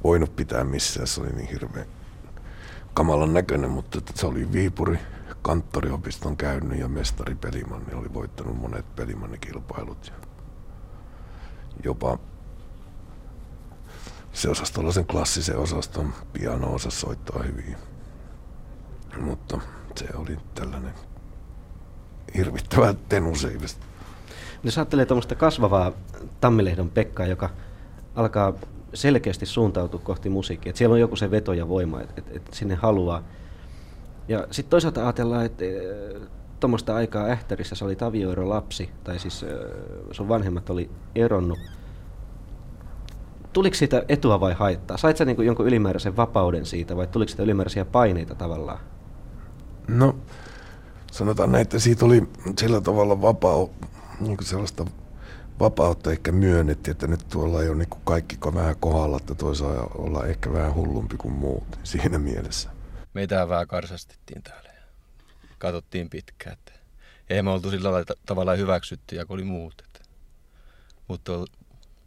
voinut pitää missään, se oli niin hirveän kamalan näköinen, mutta se oli Viipuri kanttoriopiston käynyt ja mestari Pelimanni oli voittanut monet pelimannikilpailut. Ja jopa se osasi tuollaisen klassisen osaston piano osa soittaa hyvin. Mutta se oli tällainen hirvittävä tenuseivistä. Jos ajattelee tuommoista kasvavaa Tammilehdon Pekkaa, joka alkaa selkeästi suuntautua kohti musiikkia, että siellä on joku se veto ja voima, että, että, että sinne haluaa. Ja sitten toisaalta ajatellaan, että tuommoista aikaa Ähtärissä se oli Tavioero lapsi, tai siis sun vanhemmat oli eronnut. Tuliko siitä etua vai haittaa? Sait sä niin jonkun ylimääräisen vapauden siitä vai tuliko siitä ylimääräisiä paineita tavallaan? No, sanotaan näin, että siitä oli sillä tavalla vapaa, niin sellaista vapautta ehkä myönnettiin, että nyt tuolla ei ole niin kaikki vähän kohdalla, että toisaalta olla ehkä vähän hullumpi kuin muut siinä mielessä. Meitä vähän karsastettiin täällä katsottiin pitkään, että ei me oltu sillä tavalla hyväksyttyjä kuin oli muut. Että. Mutta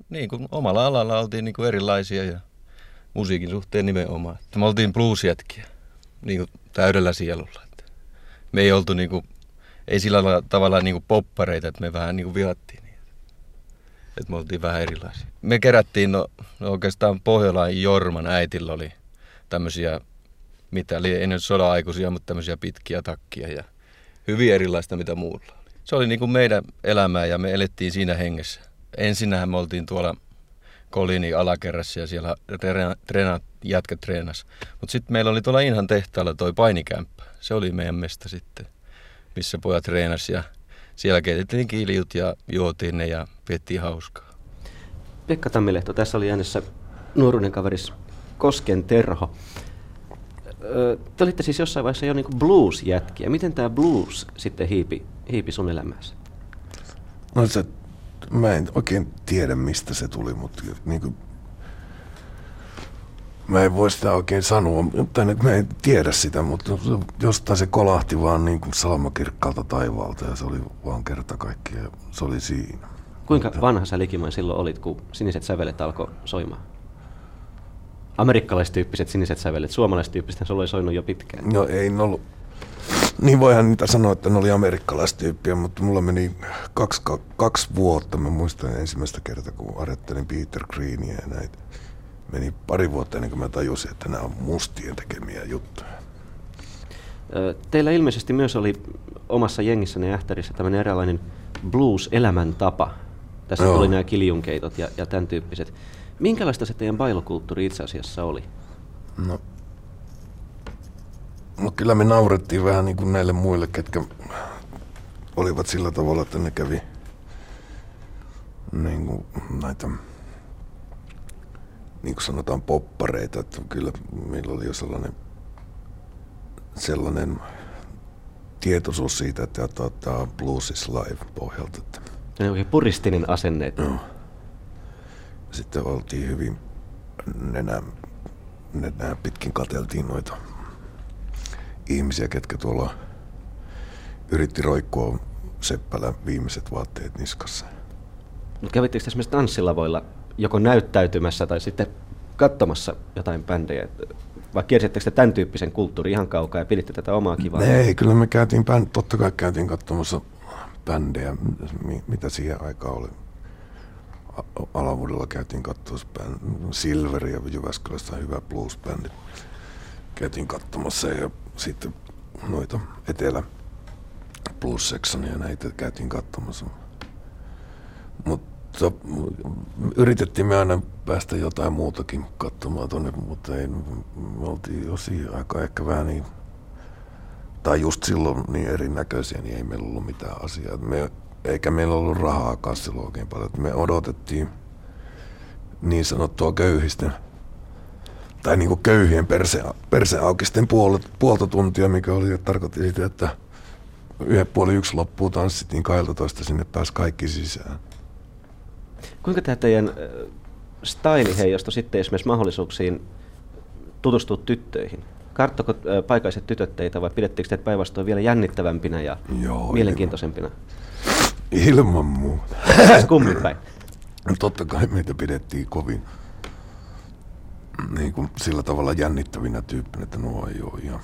niin kuin omalla alalla oltiin niin kuin erilaisia ja musiikin suhteen nimenomaan. Että me oltiin bluesjätkiä niin kuin täydellä sielulla. Että me ei oltu niin kuin, ei sillä tavalla niin kuin poppareita, että me vähän niin kuin vihattiin. Että me oltiin vähän erilaisia. Me kerättiin, no, no oikeastaan Pohjolaan Jorman äitillä oli tämmöisiä, mitä oli ennen sodan-aikuisia, mutta tämmöisiä pitkiä takkia ja hyvin erilaista mitä muulla oli. Se oli niin kuin meidän elämää ja me elettiin siinä hengessä. Ensinnähän me oltiin tuolla Kolini alakerrassa ja siellä treena, treena, jätkät treenas. Mutta sitten meillä oli tuolla Inhan tehtaalla toi painikämppä. Se oli meidän mestä sitten, missä pojat treenas ja siellä keitettiin kiljut ja juotiin ne ja piettiin hauskaa. Pekka Tammilehto, tässä oli äänessä nuoruuden kaveris Kosken Terho. Te olitte siis jossain vaiheessa jo niin blues-jätkiä. Miten tämä blues sitten hiipi, hiipi sun elämässä? No se mä en oikein tiedä mistä se tuli, mutta niin kuin, mä en voi sitä oikein sanoa, mutta mä en tiedä sitä, mutta jostain se kolahti vaan niin kuin salmakirkkaalta taivaalta ja se oli vaan kerta kaikkiaan, se oli siinä. Kuinka vanha sä likimain silloin olit, kun siniset sävelet alkoi soimaan? Amerikkalaistyyppiset siniset sävelet, suomalaistyyppiset, se oli soinut jo pitkään. No ei ollut niin voihan niitä sanoa, että ne oli amerikkalaistyyppiä, mutta mulla meni kaksi, kaksi vuotta. Mä muistan ensimmäistä kertaa, kun harjoittelin Peter Greenia ja näitä. Meni pari vuotta ennen kuin mä tajusin, että nämä on mustien tekemiä juttuja. Teillä ilmeisesti myös oli omassa jengissäni Ähtärissä tämmöinen eräänlainen blues-elämäntapa. Tässä Joo. tuli nämä kiljunkeitot ja, ja tämän tyyppiset. Minkälaista se teidän bailokulttuuri itse asiassa oli? No No kyllä me naurettiin vähän niin kuin näille muille, ketkä olivat sillä tavalla, että ne kävi niin kuin näitä, niin kuin sanotaan, poppareita. Että kyllä meillä oli jo sellainen, sellainen tietoisuus siitä, että tämä blues is live pohjalta. Että. Oikein puristinen asenne. No. Sitten oltiin hyvin nenä, nenä pitkin kateltiin noita ihmisiä, ketkä tuolla yritti roikkua Seppälä viimeiset vaatteet niskassa. Mutta kävittekö esimerkiksi tanssilavoilla joko näyttäytymässä tai sitten katsomassa jotain bändejä? Vai kiersittekö te tämän tyyppisen kulttuurin ihan kaukaa ja piditte tätä omaa kivaa? Ei, kyllä me käytiin, bänd, totta kai käytiin katsomassa bändejä, mitä siihen aikaan oli. Alavuudella käytiin katsomassa Silveri ja Jyväskylässä hyvä blues-bändi. Käytiin katsomassa ja sitten noita Etelä Blues Sectionia näitä käytiin katsomassa. Mutta yritettiin me aina päästä jotain muutakin katsomaan tuonne, mutta ei, me oltiin jo siihen aikaan ehkä vähän niin, tai just silloin niin erinäköisiä, niin ei meillä ollut mitään asiaa. Me, eikä meillä ollut rahaa silloin oikein paljon. Me odotettiin niin sanottua köyhisten tai niin kuin köyhien perse, perseaukisten puolta, puolta tuntia, mikä oli, tarkoitti sitä, että yhden puoli yksi loppuu tanssit, niin 12 sinne pääsi kaikki sisään. Kuinka tämä teidän staili heijastui sitten esimerkiksi mahdollisuuksiin tutustua tyttöihin? Karttoko paikaiset tytöt teitä vai pidettekö teitä päinvastoin vielä jännittävämpinä ja Joo, mielenkiintoisempina? Ilman muuta. Kummin päin? Totta kai meitä pidettiin kovin niin kuin sillä tavalla jännittävinä tyyppinä, että nuo ei ole ihan...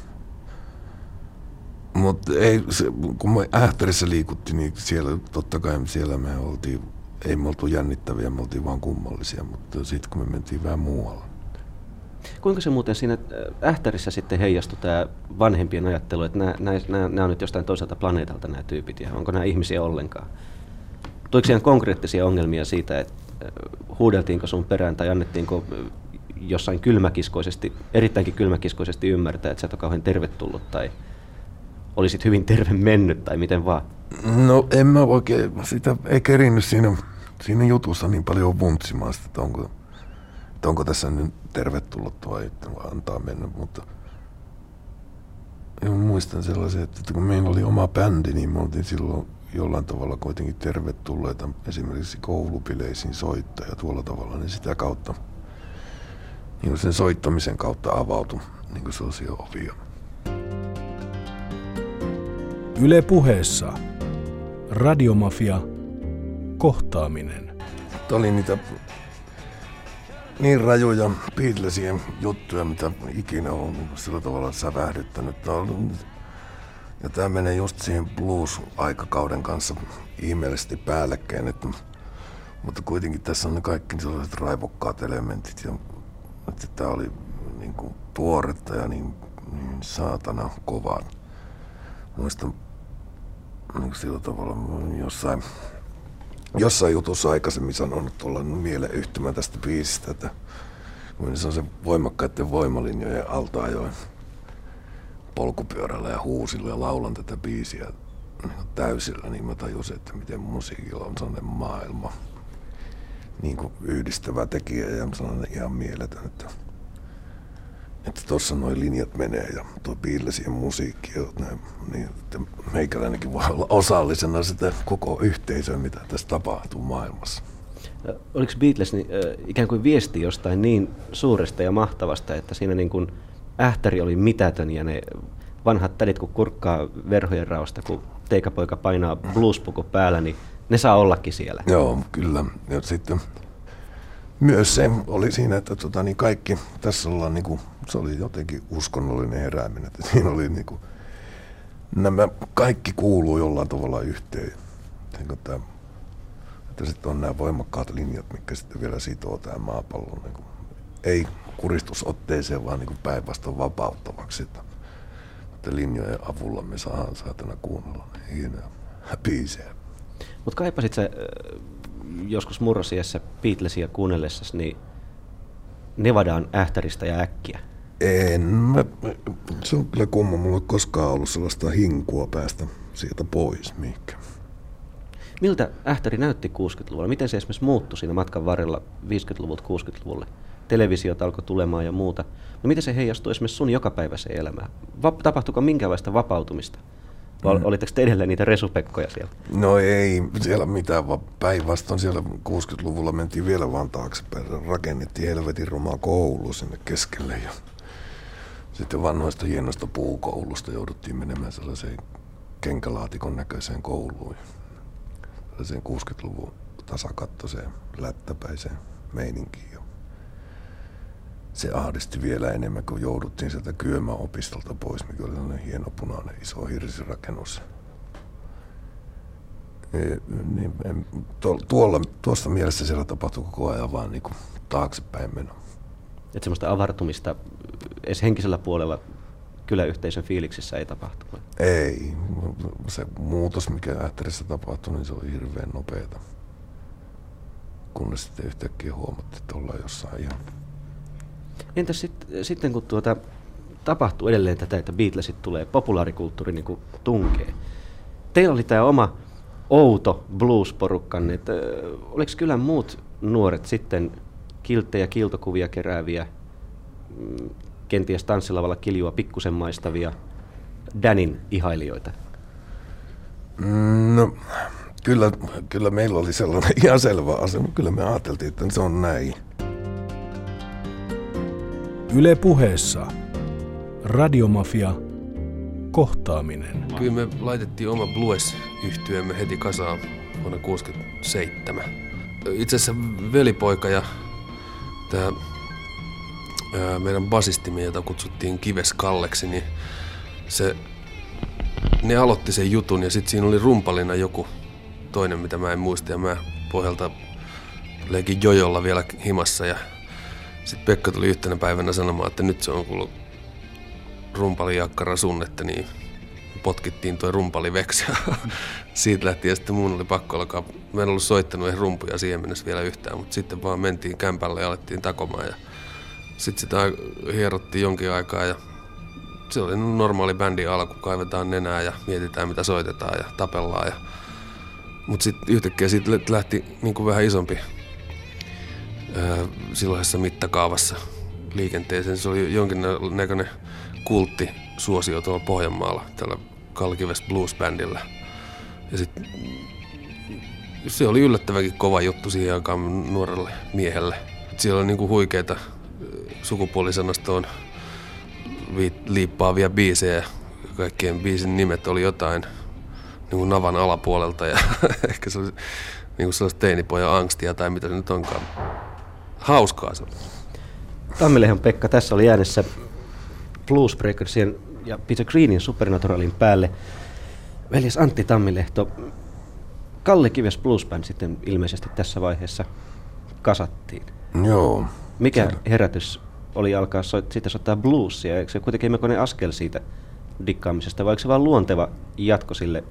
Mutta ei, se, kun me Ähtärissä liikuttiin, niin siellä totta kai siellä me oltiin, ei me oltu jännittäviä, me oltiin vaan kummallisia, mutta sitten kun me mentiin vähän muualle. Kuinka se muuten siinä Ähtärissä sitten heijastui tämä vanhempien ajattelu, että nämä, nämä, nämä on nyt jostain toiselta planeetalta nämä tyypit ja onko nämä ihmisiä ollenkaan? Tuliko ihan konkreettisia ongelmia siitä, että huudeltiinko sun perään tai annettiinko jossain kylmäkiskoisesti, erittäinkin kylmäkiskoisesti ymmärtää, että sä et ole kauhean tervetullut tai olisit hyvin terve mennyt tai miten vaan? No en mä oikein, sitä ei kerinnyt siinä, siinä jutussa niin paljon vuntsimaan että onko, että onko tässä nyt tervetullut vai antaa mennä, mutta ja muistan sellaisen, että kun meillä oli oma bändi, niin me oltiin silloin jollain tavalla kuitenkin tervetulleita esimerkiksi koulupileisiin soittaa ja tuolla tavalla, niin sitä kautta – niin sen soittamisen kautta avautui niin sellaisia ovia. Yle puheessa. Radiomafia. Kohtaaminen. Tämä oli niitä niin rajuja Beatlesien juttuja, mitä ikinä on sillä tavalla sävähdyttänyt. Ja tämä menee just siihen blues-aikakauden kanssa ihmeellisesti päällekkäin, että, mutta kuitenkin tässä on ne kaikki sellaiset raivokkaat elementit ja että tämä oli niin kuin tuoretta ja niin, niin saatana kovaa. Muistan niin sillä tavalla jossain, jossain jutussa aikaisemmin sanonut tuolla mieleyhtymä tästä biisistä, että kun se on se voimakkaiden voimalinjojen alta ajoin polkupyörällä ja huusilla ja laulan tätä biisiä täysillä, niin mä tajusin, että miten musiikilla on sellainen maailma niin kuin yhdistävä tekijä ja sellainen ihan mieletön, että että tuossa noin linjat menee ja tuo Beatlesien musiikki, niin että meikäläinenkin voi olla osallisena sitä koko yhteisöä, mitä tässä tapahtuu maailmassa. Oliko Beatles niin, äh, ikään kuin viesti jostain niin suuresta ja mahtavasta, että siinä niin kuin ähtäri oli mitätön ja ne vanhat tädit kun kurkkaa verhojen raosta, kun teikapoika painaa bluespuku päällä, niin ne saa ollakin siellä. Joo, kyllä. Ja sitten myös se oli siinä, että tota, niin kaikki, tässä ollaan niin kuin, se oli jotenkin uskonnollinen herääminen, että siinä oli niin kuin, nämä kaikki kuuluu jollain tavalla yhteen. Niin tämä, että sitten on nämä voimakkaat linjat, mitkä sitten vielä sitoo tämän maapallon. Niin kuin, ei kuristusotteeseen, vaan niin päinvastoin vapauttavaksi. Että, että linjojen avulla me saadaan saatana kuunnella hienoja biisejä. Mutta kaipasit sä joskus murrosiassa Beatlesia kuunnellessasi, niin Nevadaan ähtäristä ja äkkiä? En. Mä, se on kyllä kumma. Mulla ei koskaan ollut sellaista hinkua päästä sieltä pois mihinkä. Miltä ähtäri näytti 60-luvulla? Miten se esimerkiksi muuttui siinä matkan varrella 50-luvulta 60-luvulle? Televisiota alkoi tulemaan ja muuta. No miten se heijastui esimerkiksi sun jokapäiväiseen elämään? Va- tapahtuiko minkälaista vapautumista? Vai mm. olitteko te edelleen niitä resupekkoja siellä? No ei siellä mitään, vaan päinvastoin siellä 60-luvulla mentiin vielä vaan taaksepäin. Rakennettiin helvetin rumaa koulu sinne keskelle ja sitten vanhoista hienosta puukoulusta jouduttiin menemään sellaiseen kenkälaatikon näköiseen kouluun. Tällaiseen 60-luvun tasakattoiseen, lättäpäiseen meininkiin. Se ahdisti vielä enemmän, kun jouduttiin sieltä Kyömäopistolta pois, mikä oli sellainen hieno punainen iso hirsirakennus. Niin, tuolla, tuosta mielessä siellä tapahtui koko ajan vaan niin kuin taaksepäin meno. Että semmoista avartumista edes henkisellä puolella kyläyhteisön fiiliksissä ei tapahtu? Ei. Se muutos, mikä Ähtärissä tapahtui, niin se oli hirveän nopeata. Kunnes sitten yhtäkkiä huomattiin, että ollaan jossain ihan... Entäs sit, sitten, kun tuota, tapahtuu edelleen tätä, että Beatlesit tulee, populaarikulttuuri niin tunkee. Teillä oli tämä oma outo blues-porukkanne. Että, oliko kyllä muut nuoret sitten kilttejä, kiltokuvia kerääviä, mm, kenties tanssilavalla kiljua pikkusen maistavia Danin ihailijoita? Mm, no, kyllä, kyllä meillä oli sellainen ihan selvä asema. Kyllä me ajateltiin, että se on näin. Yle puheessa. Radiomafia. Kohtaaminen. Kyllä me laitettiin oma blues yhtyeemme heti kasaan vuonna 1967. Itse asiassa velipoika ja tämä meidän basistimme, jota kutsuttiin Kives Kalleksi, niin se, ne aloitti sen jutun ja sitten siinä oli rumpalina joku toinen, mitä mä en muista ja mä pohjalta leikin jojolla vielä himassa ja sitten Pekka tuli yhtenä päivänä sanomaan, että nyt se on kuullut rumpalijakkara sun, että niin potkittiin toi rumpali veksi siitä lähti ja sitten mun oli pakko alkaa, mä en ollut soittanut ihan rumpuja siihen mennessä vielä yhtään, mutta sitten vaan mentiin kämpälle ja alettiin takomaan ja sitten sitä hierottiin jonkin aikaa ja se oli normaali bändi alku, kaivetaan nenää ja mietitään mitä soitetaan ja tapellaan. Ja... Mutta sitten yhtäkkiä siitä lähti niin kuin vähän isompi silloisessa mittakaavassa liikenteeseen. Se oli jonkinnäköinen kultti suosio tuolla Pohjanmaalla tällä Kalkives Blues-bändillä. Ja sitten se oli yllättävänkin kova juttu siihen aikaan nuorelle miehelle. Siellä oli niinku huikeita sukupuolisanastoon liippaavia biisejä. Kaikkien biisin nimet oli jotain niin navan alapuolelta ja ehkä se oli niin kuin sellaista teinipojan angstia tai mitä se nyt onkaan. Hauskaa se. Tammilehon Pekka, tässä oli äänessä Blues Breakersien ja Peter Greenin Supernaturalin päälle. Veljes Antti Tammilehto, Kalle Kives Blues Band sitten ilmeisesti tässä vaiheessa kasattiin. Joo. Mikä herätys oli alkaa soit, sitten soittaa bluesia? Eikö se kuitenkin melkoinen askel siitä dikkaamisesta, vai se vaan luonteva jatko sille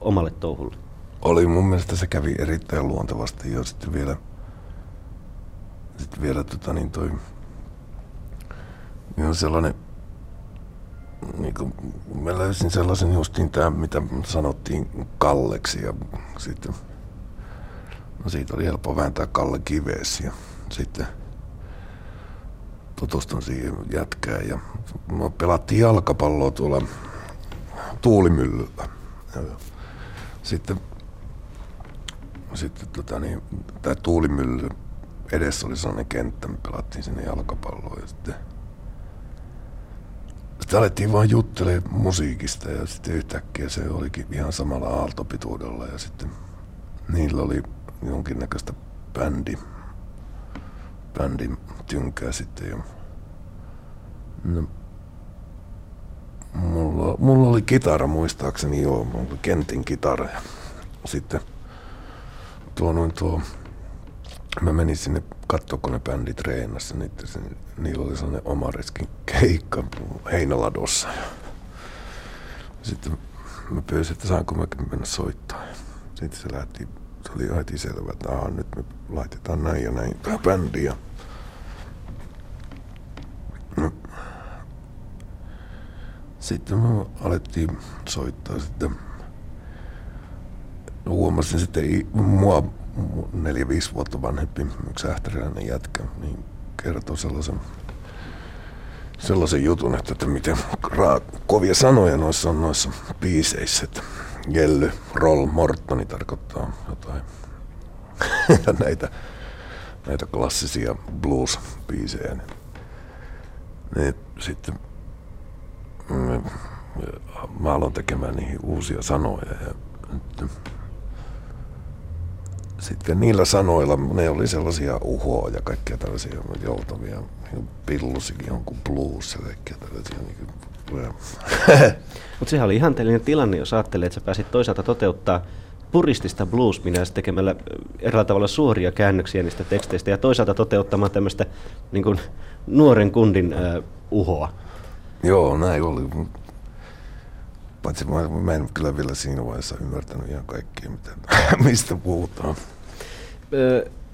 omalle touhulle? Oli, mun mielestä se kävi erittäin luontevasti ja sitten vielä, sitten vielä tota niin toi, niin sellainen, niin kuin, mä löysin sellaisen justiin tämä, mitä sanottiin Kalleksi ja sitten, no siitä oli helppo vääntää Kalle kiveesi ja sitten tutustun siihen jätkään ja me pelattiin jalkapalloa tuolla tuulimyllyllä. Sitten sitten tota niin, tämä tuulimylly edessä oli sellainen kenttä, me pelattiin sinne jalkapalloa ja sitten sitten alettiin vaan juttelemaan musiikista ja sitten yhtäkkiä se olikin ihan samalla aaltopituudella ja sitten niillä oli jonkinnäköistä bändi, bändin tynkää sitten. Ja, no, mulla, mulla oli kitara muistaakseni, joo, mulla oli Kentin kitara. Ja sitten tuo noin tuo, mä menin sinne katsoa, kun ne bändi treenassa, niin niillä oli sellainen oma riskin keikka Heinäladossa. Ja sitten mä pyysin, että saanko mä mennä soittaa. Sitten se lähti, se oli heti selvä, että aha, nyt me laitetaan näin ja näin tämä bändi. Ja No. Sitten me alettiin soittaa sitten. Huomasin sitten mua neljä-viisi vuotta vanhempi yksi ähtäriläinen jätkä, niin kertoi sellaisen, sellaisen jutun, että, että miten ra- kovia sanoja noissa on noissa biiseissä, että Jelly, Roll, Mortoni tarkoittaa jotain. ja näitä, näitä klassisia blues-biisejä. Niin niin sitten mä aloin tekemään niihin uusia sanoja. Ja sitten niillä sanoilla, ne oli sellaisia uhoa ja kaikkia tällaisia joutavia, niin pillusikin jonkun blues ja kaikkia tällaisia. Niin Mutta sehän oli ihanteellinen tilanne, jos ajattelee, että sä pääsit toisaalta toteuttaa puristista bluesminää tekemällä eräällä tavalla suoria käännöksiä niistä teksteistä ja toisaalta toteuttamaan tämmöistä niin kuin nuoren kundin uh, uhoa. Joo, näin oli. Paitsi mä, mä en kyllä vielä siinä vaiheessa ymmärtänyt ihan kaikkia, mitä, mistä puhutaan.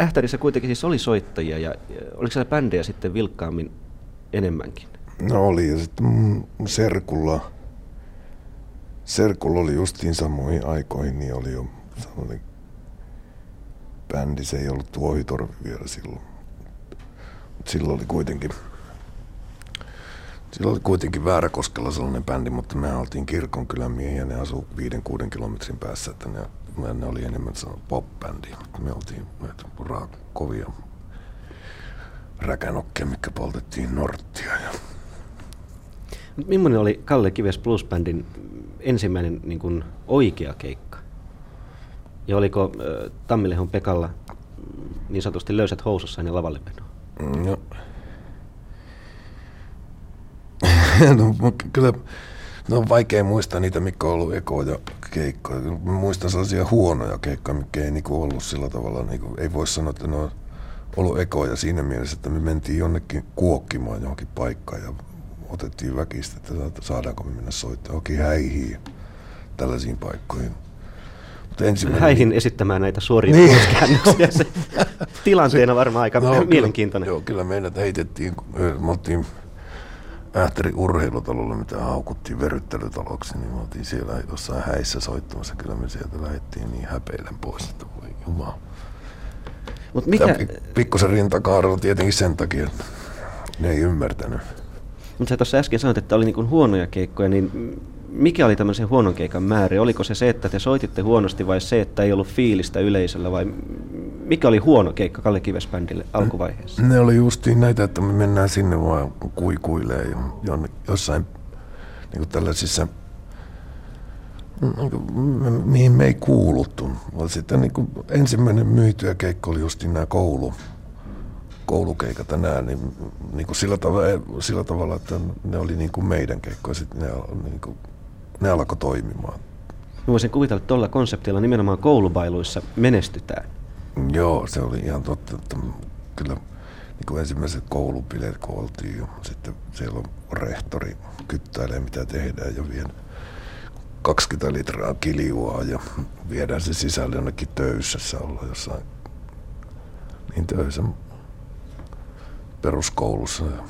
Ähtärissä kuitenkin siis oli soittajia ja oliko siellä bändejä sitten vilkkaammin enemmänkin? No oli ja sitten Serkulla, Serkulla oli justiin samoihin aikoihin, niin oli jo sellainen bändi, se ei ollut Tuohitorvi vielä silloin. Mutta silloin oli kuitenkin Sillä oli kuitenkin Vääräkoskella sellainen bändi, mutta me oltiin kirkonkylän miehiä, ne asuu 5-6 kilometrin päässä, että ne, ne oli enemmän pop-bändi, mutta me oltiin näitä kovia räkänokkeja, mikä poltettiin Norttia. Ja... Millainen oli Kalle Kives Plus Bandin ensimmäinen niin kuin, oikea keikka? Ja oliko äh, Tammilehon Pekalla niin sanotusti löysät housussa ennen lavalle menoa? No, no, kyllä no on vaikea muistaa niitä, mikä on ollut ekoja keikkoja. Mä muistan sellaisia huonoja keikkoja, mikä ei niinku ollut sillä tavalla, niinku, ei voi sanoa, että ne on ollut ekoja siinä mielessä, että me mentiin jonnekin kuokkimaan johonkin paikkaan ja otettiin väkistä, että saadaanko me mennä soittamaan johonkin häihin tällaisiin paikkoihin. ensimmäinen... Häihin esittämään näitä suoria niin. se tilanteena varmaan aika no, mielenkiintoinen. Kyllä, joo, kyllä meidät heitettiin, me oltiin Ähtäri urheilutalolla, mitä haukuttiin veryttelytaloksi, niin me oltiin siellä jossain häissä soittamassa. Kyllä me sieltä lähdettiin niin häpeilen pois, että voi jumala. Mut mikä... pikkusen rintakaarella tietenkin sen takia, että ne ei ymmärtänyt. Mutta sä tuossa äsken sanoit, että oli niin huonoja keikkoja, niin mikä oli tämmöisen huonon keikan määrä? Oliko se se, että te soititte huonosti vai se, että ei ollut fiilistä yleisöllä vai mikä oli huono keikka Kalle Kives-bändille alkuvaiheessa? Ne oli justiin näitä, että me mennään sinne vaan kuikuilee jonne, jossain niin kuin tällaisissa niin kuin, mihin me ei kuuluttu. Sitten niin kuin, ensimmäinen myytyä keikka oli justiin nämä koulu, koulukeikat ja nämä, niin, niin kuin sillä, tavalla, sillä tavalla, että ne oli niin kuin meidän keikkoja, sitten ne, niin kuin, ne alkoi toimimaan. Mä voisin kuvitella, että tuolla konseptilla nimenomaan koulubailuissa menestytään. Joo, se oli ihan totta, että kyllä niin kuin ensimmäiset koulupileet kun oltiin jo, sitten siellä on rehtori kyttäilee mitä tehdään ja vien 20 litraa kiljua ja viedään se sisälle jonnekin töyssässä olla jossain niin töissä peruskoulussa. Ja, ja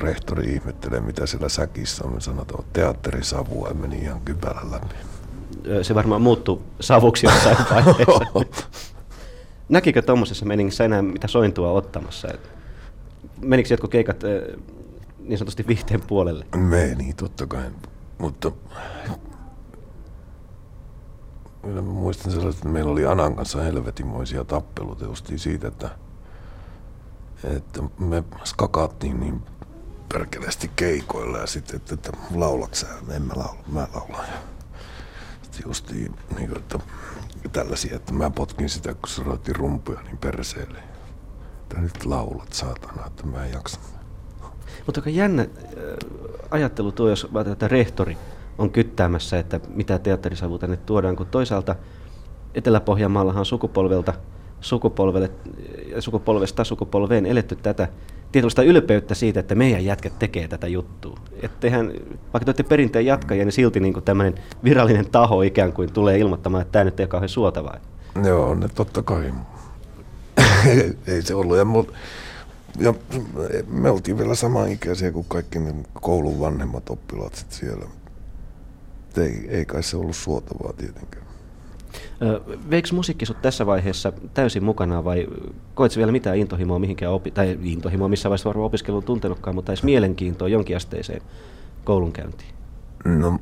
rehtori ihmettelee, mitä siellä säkissä on. Me sanotaan, että teatterisavua ja meni ihan kypälä läpi. Se varmaan muuttui savuksi jossain vaiheessa. Näkikö tuommoisessa meningissä enää mitä sointua ottamassa? Menikö jotkut keikat niin sanotusti viihteen puolelle? Meni, totta kai. Mutta Mä muistan sellaista, että meillä oli Anan kanssa helvetimoisia tappeluita justiin siitä, että, että me skakattiin niin perkeleesti keikoilla ja sitten, että, että laulaks sä? En mä laula, mä laulan. Ja sitten justiin, niin kuin, että tällaisia, että mä potkin sitä, kun se roitti rumpuja niin perseelle. Että nyt laulat saatana, että mä en jaksa. Mutta aika jännä äh, ajattelu tuo, jos että rehtori on kyttäämässä, että mitä teatterisavu tänne tuodaan, kun toisaalta Etelä-Pohjanmaallahan sukupolvelta sukupolvelle, sukupolvesta sukupolveen eletty tätä tietynlaista ylpeyttä siitä, että meidän jätkät tekee tätä juttua. Ettehän, vaikka te olette perinteen jatkajia, niin silti niin tämmöinen virallinen taho ikään kuin tulee ilmoittamaan, että tämä nyt ei ole kauhean suotavaa. Joo, ne totta kai. ei se ollut. Ja, mul, ja me oltiin vielä ikäisiä kuin kaikki ne koulun vanhemmat oppilaat sit siellä. Ei, ei kai se ollut suotavaa tietenkään. Veikö musiikki sut tässä vaiheessa täysin mukana vai koetko vielä mitään intohimoa mihinkään opi- tai intohimoa missä vaiheessa varmaan opiskelun tuntenutkaan, mutta edes mielenkiintoa jonkinasteiseen koulunkäyntiin? No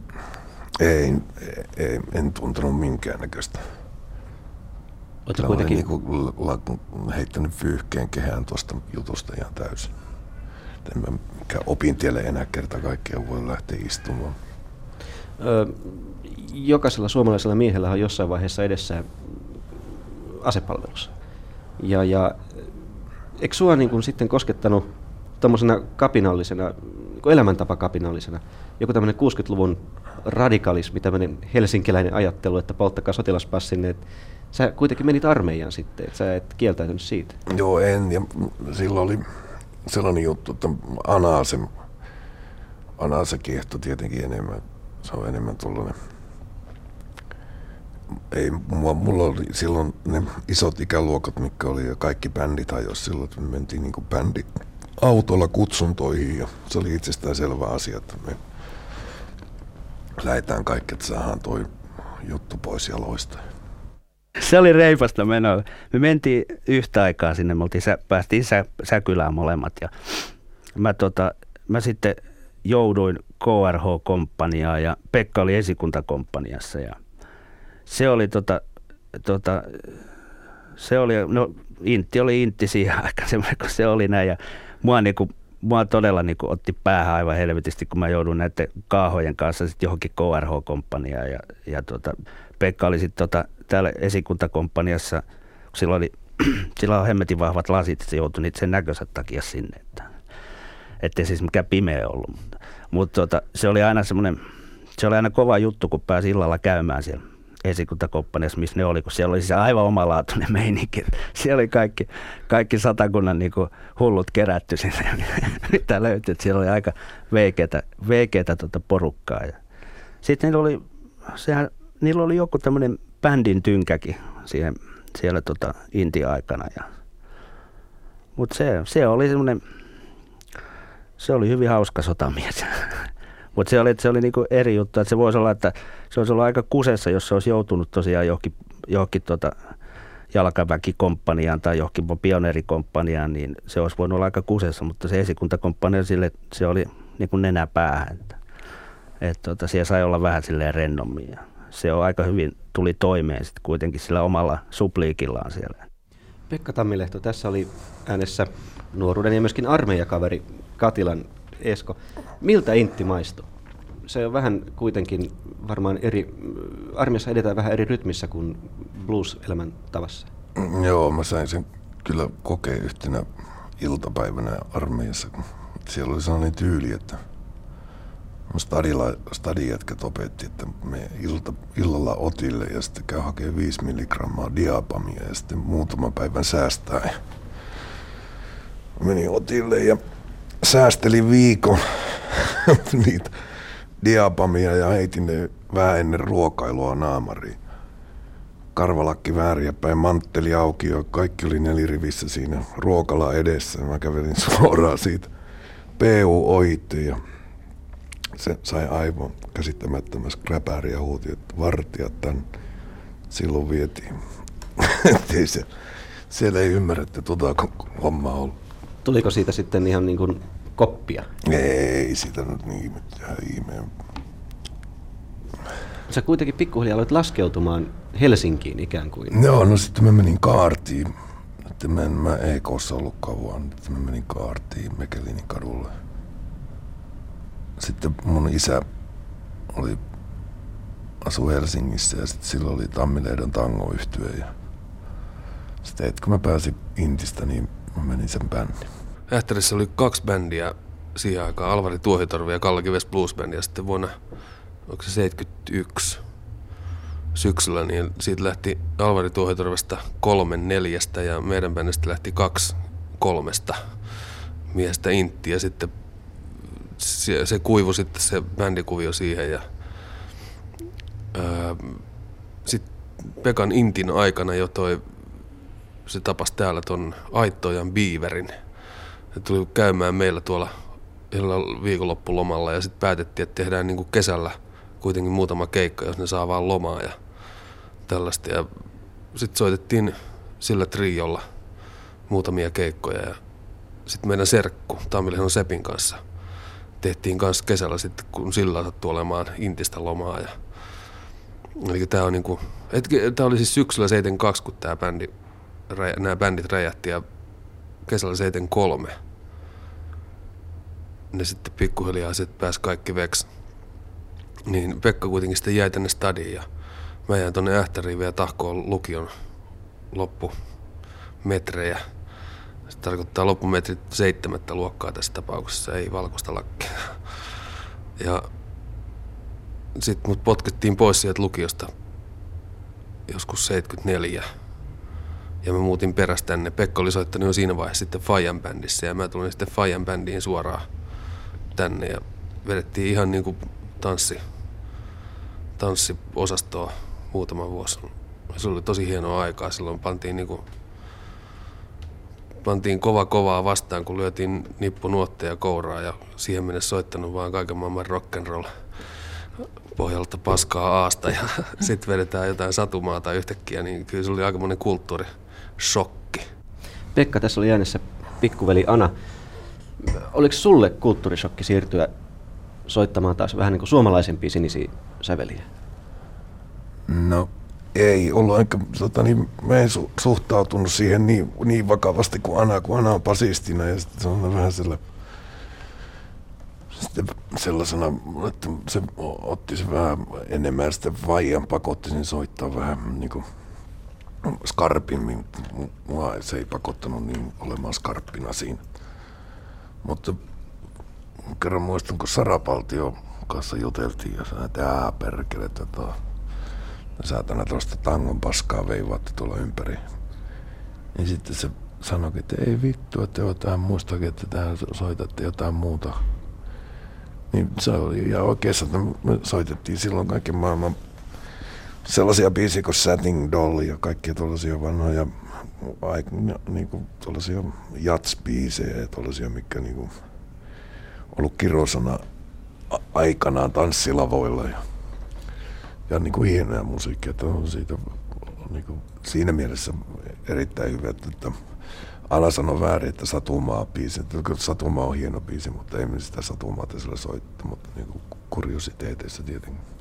ei, ei en tuntenut minkäännäköistä. Oletko kuitenkin... Niin kuin la, heittänyt fyyhkeen kehään tuosta jutusta ihan täysin. En mä opintielle enää kerta kaikkiaan voi lähteä istumaan. Ö, jokaisella suomalaisella miehellä on jossain vaiheessa edessä asepalvelus. Ja, ja eikö sua niin kuin sitten koskettanut tuommoisena kapinallisena, niin elämäntapa kapinallisena, joku tämmöinen 60-luvun radikalismi, tämmöinen helsinkiläinen ajattelu, että polttakaa sotilaspassin, että sä kuitenkin menit armeijaan sitten, että sä et kieltäytynyt siitä. Joo, en. Ja silloin oli sellainen juttu, että Anaase, Anaase kiehto tietenkin enemmän. Se on enemmän tuollainen ei, mulla, mulla oli silloin ne isot ikäluokat, mitkä oli ja kaikki bändit hajosi silloin, että me mentiin niin bändi autolla kutsuntoihin ja se oli itsestään selvä asia, että me lähetään kaikki, että saadaan toi juttu pois jaloista. Se oli reipasta menoa. Me mentiin yhtä aikaa sinne, me oltiin, päästiin sä, Säkylään molemmat ja mä, tota, mä sitten jouduin KRH-komppaniaan ja Pekka oli esikuntakomppaniassa ja se oli tota, tota, se oli, no Intti oli Intti siihen aikaan semmoinen, kun se oli näin ja mua, niinku, mua todella niinku otti päähän aivan helvetisti, kun mä joudun näiden kaahojen kanssa sitten johonkin KRH-komppaniaan ja, ja tota, Pekka oli sitten tota, täällä esikuntakomppaniassa, kun sillä oli sillä on hemmetin vahvat lasit, se joutui niitä sen näkönsä takia sinne. Että, ettei siis mikään pimeä ollut. Mutta, mutta tota, se oli aina semmoinen, se oli aina kova juttu, kun pääsi illalla käymään siellä esikuntakomppaniassa, missä ne oli, kun siellä oli siis aivan omalaatuinen meininki. Siellä oli kaikki, kaikki satakunnan niin kuin hullut kerätty sinne, mitä löytyi. Siellä oli aika veikeätä, veikeätä tuota porukkaa. Ja sitten niillä oli, sehän, niillä oli joku tämmöinen bändin tynkäkin siihen, siellä tota Intia-aikana. Mutta se, se oli semmoinen, se oli hyvin hauska sotamies. Mutta se oli, se oli niinku eri juttu, että se voisi olla, että se olisi ollut aika kusessa, jos se olisi joutunut tosiaan johonkin, johonkin tota jalkaväkikomppaniaan tai johonkin pioneerikomppaniaan, niin se olisi voinut olla aika kusessa, mutta se esikuntakomppania sille, se oli niin kuin nenä päähän. Että, että tota, siellä sai olla vähän silleen rennommin ja se on aika hyvin tuli toimeen sitten kuitenkin sillä omalla supliikillaan siellä. Pekka Tammilehto, tässä oli äänessä nuoruuden ja myöskin armeijakaveri Katilan Esko. Miltä intti maistuu? Se on vähän kuitenkin varmaan eri, armiassa edetään vähän eri rytmissä kuin blues-elämän tavassa. Joo, mä sain sen kyllä kokea yhtenä iltapäivänä armeijassa. Siellä oli sellainen tyyli, että stadilla, stadijätkät opetti, että me ilta, illalla otille ja sitten käy hakemaan 5 milligrammaa diapamia ja sitten muutaman päivän säästää. Meni otille ja säästelin viikon niitä diapamia ja heitin ne vähän ennen ruokailua naamariin. Karvalakki vääriä päin, mantteli auki ja kaikki oli nelirivissä siinä ruokala edessä. Mä kävelin suoraan siitä PU ohitti ja se sai aivan käsittämättömässä kräpääri ja huuti, että vartijat tämän silloin vietiin. se, siellä ei ymmärretty tuota hommaa ollut. Tuliko siitä sitten ihan niin kuin koppia? Ei sitä nyt niin mitään ihmeen. Sä kuitenkin pikkuhiljaa aloit laskeutumaan Helsinkiin ikään kuin. Joo, no sitten mä menin kaartiin. Että mä en mä EKssa ollut kauan. Sitten mä menin kaartiin Mekelinin kadulle. Sitten mun isä oli asu Helsingissä ja sitten silloin oli Tammileidon tangoyhtye. Ja sitten kun mä pääsin Intistä, niin mä menin sen bändin. Ähtärissä oli kaksi bändiä siihen aikaan, Alvari Tuohitorvi ja Kalle Kives Blues Band, ja sitten vuonna, onko se 71 syksyllä, niin siitä lähti Alvari Tuohitorvesta kolme neljästä ja meidän bändistä lähti kaksi kolmesta miestä intti ja sitten se, se kuivu sitten se bändikuvio siihen ja sitten Pekan Intin aikana jo toi, se tapasi täällä ton Aittojan Biiverin – he tuli käymään meillä tuolla viikonloppulomalla ja sitten päätettiin, että tehdään niin kuin kesällä kuitenkin muutama keikka, jos ne saa vaan lomaa ja tällaista. Ja sitten soitettiin sillä triolla muutamia keikkoja ja sitten meidän serkku Tammilehon Sepin kanssa tehtiin kanssa kesällä sitten, kun sillä sattui olemaan Intistä lomaa. Ja, eli tämä on niinku, tämä oli siis syksyllä 72, kun tämä bändi, nämä bändit räjähti ja kesällä 73 ne sitten pikkuhiljaa sitten pääsi kaikki veksi. niin Pekka kuitenkin sitten jäi tänne stadiin ja mä jäin tonne Ähtäriin vielä tahkoon lukion loppumetrejä. Se tarkoittaa loppumetrit seitsemättä luokkaa tässä tapauksessa, ei valkoista lakkia. Ja sitten mut potkittiin pois sieltä lukiosta joskus 74. Ja mä muutin perästä tänne. Pekka oli soittanut jo siinä vaiheessa sitten Fajan bändissä ja mä tulin sitten Fajan bändiin suoraan tänne ja vedettiin ihan niin kuin tanssi, tanssiosastoa muutama vuosi. Se oli tosi hienoa aikaa. Silloin pantiin, niin kuin, pantiin kova kovaa vastaan, kun lyötiin nippunuotteja kouraa ja siihen mennessä soittanut vaan kaiken maailman rock'n'roll pohjalta paskaa aasta ja sitten vedetään jotain satumaata yhtäkkiä, niin kyllä se oli aika monen kulttuurishokki. Pekka, tässä oli äänessä pikkuveli Ana. Oliko sulle kulttuurishokki siirtyä soittamaan taas vähän niin kuin suomalaisempia sinisiä säveliä? No ei ollut, enkä, tota, niin, mä en su, suhtautunut siihen niin, niin vakavasti kuin Ana, kun Ana on pasistina ja sitten se on vähän sellainen sitten sellaisena, että se otti se vähän enemmän sitten vaijan pakotti sen soittaa vähän niin kuin skarpimmin. Mua se ei pakottanut niin olemaan skarppina siinä. Mutta kerran muistan, kun Sarapaltio kanssa juteltiin ja sanoin, että ää perkele, tota, saatana tuosta tangon paskaa veivaatte tuolla ympäri. Ja sitten se sanoi, että ei vittu, että jotain muistakin, että tähän soitatte jotain muuta. Niin se oli ihan oikeassa, että me soitettiin silloin kaiken maailman sellaisia biisiä kuin Setting Doll ja kaikkia tuollaisia vanhoja niin kuin tuollaisia jats-biisejä ja tuollaisia, mikä niin kuin, ollut kirosana aikanaan tanssilavoilla ja, ja niin kuin hienoja musiikkia, että on siitä niin kuin, siinä mielessä erittäin hyvä, että Ala sanoi väärin, että Satumaa biisi. Satumaa on hieno biisi, mutta ei me sitä Satumaa tässä soittaa, mutta niin kuin kuriositeeteissa tietenkin.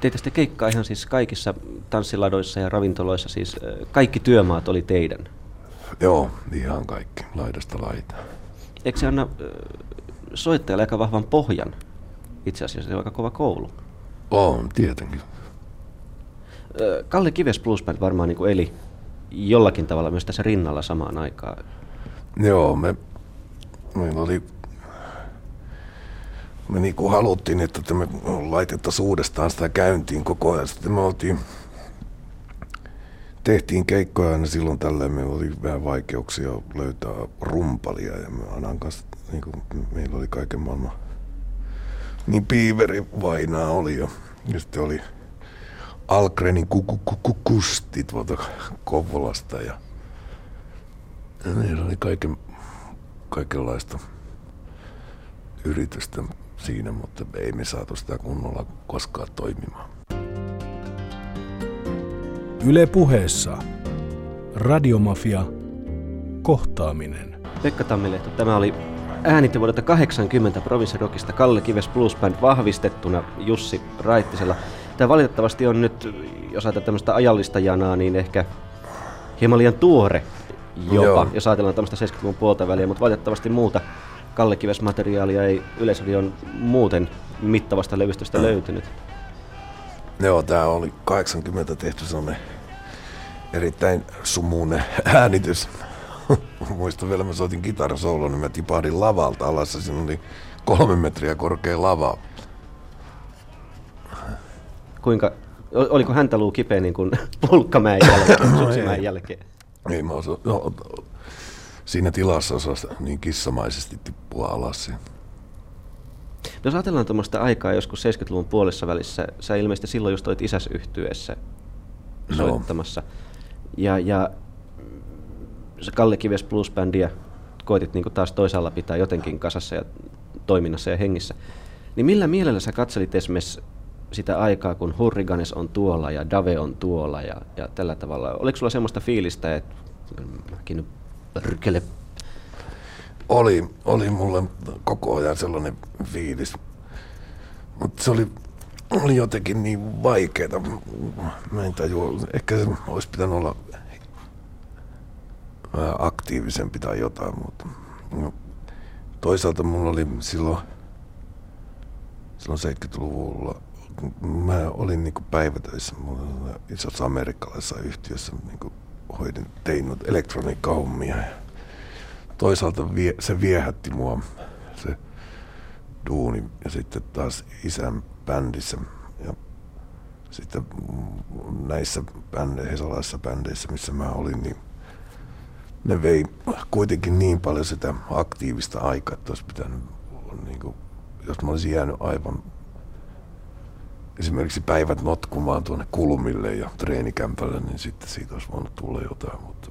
Teitte sitten keikkaa ihan siis kaikissa tanssiladoissa ja ravintoloissa, siis kaikki työmaat oli teidän? Joo, ihan kaikki, laidasta laitaan. Eikö se anna soittajalle aika vahvan pohjan? Itse asiassa se on aika kova koulu. On, tietenkin. Kalle Kives Blues Band varmaan niin kuin eli jollakin tavalla myös tässä rinnalla samaan aikaan. Joo, me, meillä oli me niin kuin haluttiin, että me laitettaisiin uudestaan sitä käyntiin koko ajan. Sitten me oltiin, tehtiin keikkoja aina silloin tällöin. Meillä oli vähän vaikeuksia löytää rumpalia ja me Anan kanssa, niin kuin, meillä oli kaiken maailman niin piiveri vainaa oli jo. Ja sitten oli Algrenin kusti tuolta Kouvolasta ja, ja meillä oli kaiken, kaikenlaista yritystä siinä, mutta ei me saatu sitä kunnolla koskaan toimimaan. Yle puheessa Radiomafia kohtaaminen. Pekka Tammilehto, tämä oli äänite vuodelta 80 Province Rockista Kalle Kives Blues Band vahvistettuna Jussi Raittisella. Tämä valitettavasti on nyt, jos ajatellaan tämmöistä ajallista janaa, niin ehkä hieman liian tuore jopa, Joo. jos ajatellaan tämmöistä 70-luvun puolta väliä, mutta valitettavasti muuta Kalle Kives materiaalia ei Yleisradion muuten mittavasta levystöstä mm. löytynyt. Joo, tämä oli 80 tehty sellainen erittäin sumuinen äänitys. Muistan vielä, mä soitin kitarasoulon, niin mä tipahdin lavalta alas ja siinä oli kolme metriä korkea lava kuinka, oliko häntä luu kipeä niin kuin pulkkamäen jälkeen, suksimäen jälkeen? Ei mä osa, no, siinä tilassa osasi niin kissamaisesti tippua alas. No, jos ajatellaan tuommoista aikaa joskus 70-luvun puolessa välissä, sä ilmeisesti silloin just olit isäsyhtyessä no. soittamassa. Ja, ja Kalle Kives Blues Bandia koitit niin taas toisaalla pitää jotenkin kasassa ja toiminnassa ja hengissä. Niin millä mielellä sä katselit esimerkiksi sitä aikaa, kun Hurriganes on tuolla ja Dave on tuolla ja, ja tällä tavalla. Oliko sulla semmoista fiilistä, että mäkin pörkele? Oli, oli mulle koko ajan sellainen fiilis. Mutta se oli, oli jotenkin niin vaikeaa. Mä en tajua, ehkä se olisi pitänyt olla aktiivisempi tai jotain, mutta no, toisaalta mulla oli silloin silloin 70-luvulla. Mä olin niin päivätöissä isossa amerikkalaisessa yhtiössä, niin hoidin, tein elektroniikkahommia. Toisaalta vie, se viehätti mua, se duuni. Ja sitten taas isän bändissä ja sitten näissä bändeissä, hesalaisissa bändeissä, missä mä olin, niin ne vei kuitenkin niin paljon sitä aktiivista aikaa, että olisi pitänyt, niin kuin, jos mä olisin jäänyt aivan esimerkiksi päivät notkumaan tuonne kulmille ja treenikämpälle, niin sitten siitä olisi voinut tulla jotain, mutta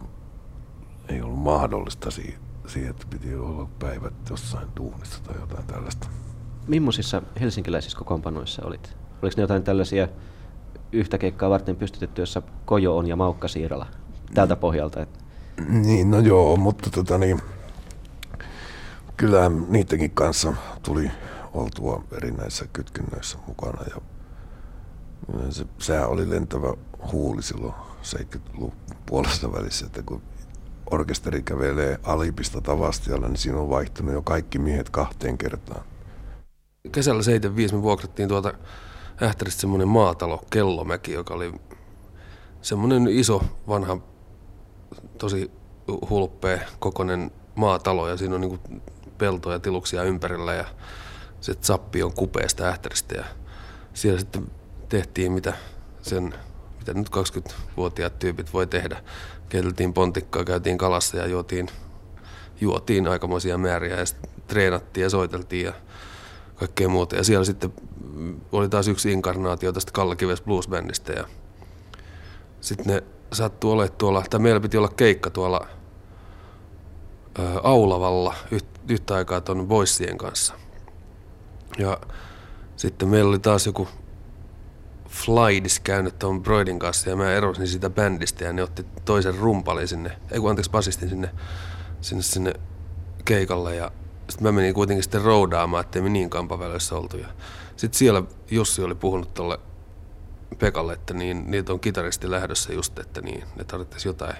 ei ollut mahdollista siihen, että piti olla päivät jossain duunissa tai jotain tällaista. Mimmoisissa helsinkiläisissä kokoonpanoissa olit? Oliko ne jotain tällaisia yhtä keikkaa varten pystytetty, jossa Kojo on ja Maukka Siirala tältä pohjalta? Että... Niin, no joo, mutta tota niin, kyllä niidenkin kanssa tuli oltua erinäisissä kytkynnöissä mukana ja se, sehän oli lentävä huuli silloin 70-luvun puolesta välissä, että kun orkesteri kävelee Alipista Tavastialla, niin siinä on vaihtunut jo kaikki miehet kahteen kertaan. Kesällä 75 me vuokrattiin tuolta Ähtäristä semmoinen maatalo, Kellomäki, joka oli semmoinen iso, vanha, tosi hulppea kokonen maatalo ja siinä on niin peltoja, tiluksia ympärillä ja se sappi on kupeesta Ähtäristä ja siellä sitten tehtiin mitä sen mitä nyt 20-vuotiaat tyypit voi tehdä. Keiteltiin pontikkaa, käytiin kalassa ja juotiin, juotiin aikamoisia määriä ja treenattiin ja soiteltiin ja kaikkea muuta. Ja siellä sitten oli taas yksi inkarnaatio tästä Kallakives Blues-bändistä ja sitten ne sattui olemaan tuolla, tai meillä piti olla keikka tuolla ä, Aulavalla yhtä aikaa tuon Voissien kanssa. Ja sitten meillä oli taas joku Flydis käynyt tuon Broidin kanssa ja mä erosin siitä bändistä ja ne otti toisen rumpalin sinne, ei kun anteeksi basistin sinne, sinne, sinne keikalle ja sitten mä menin kuitenkin sitten roudaamaan, ettei me niin kampavälissä oltu. Ja sitten siellä Jussi oli puhunut tuolle Pekalle, että niin, niitä on kitaristi lähdössä just, että niin, ne tarvitsisi jotain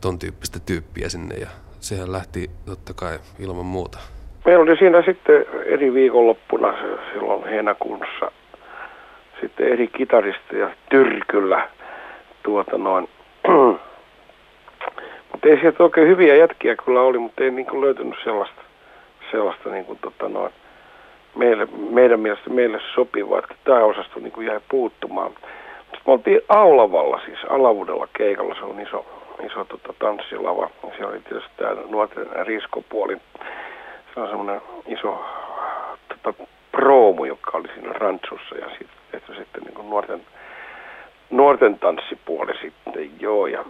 ton tyyppistä tyyppiä sinne ja sehän lähti totta kai ilman muuta. Meillä oli siinä sitten eri viikonloppuna silloin heinäkuussa sitten eri kitaristeja tyrkyllä tuota noin. mutta ei sieltä oikein hyviä jätkiä kyllä oli, mutta ei niin löytynyt sellaista, sellaista niin kuin, tota noin, meille, meidän mielestä meille sopivaa, että tämä osasto niin kuin jäi puuttumaan. Sitten me oltiin Aulavalla, siis Alavuudella keikalla, se on iso, iso tota, tanssilava. Siellä oli tietysti tämä nuorten riskopuoli. Se on semmoinen iso tota, proomu, joka oli siinä rantsussa ja sitten tehty sitten niin nuorten, nuorten tanssipuoli sitten, joo. Ja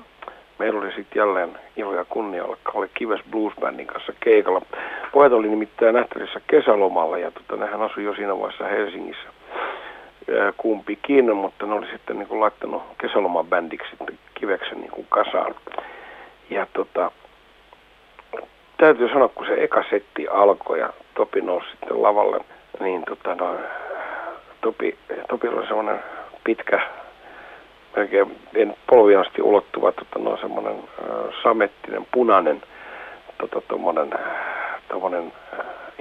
meillä oli sitten jälleen ilo ja kunnia olla Kalle Kives Blues Bandin kanssa keikalla. Pojat oli nimittäin nähtävissä kesälomalla ja tota, nehän asui jo siinä vaiheessa Helsingissä kumpikin, mutta ne oli sitten niin kuin laittanut kesälomabändiksi sitten Kiveksen niin kuin kasaan. Ja tota, täytyy sanoa, kun se eka setti alkoi ja Topi nousi sitten lavalle, niin tota, no, Topi, Topilla oli semmoinen pitkä, melkein en polviin asti ulottuva tota, no, semmoinen äh, samettinen, punainen, tota, tommonen, tommonen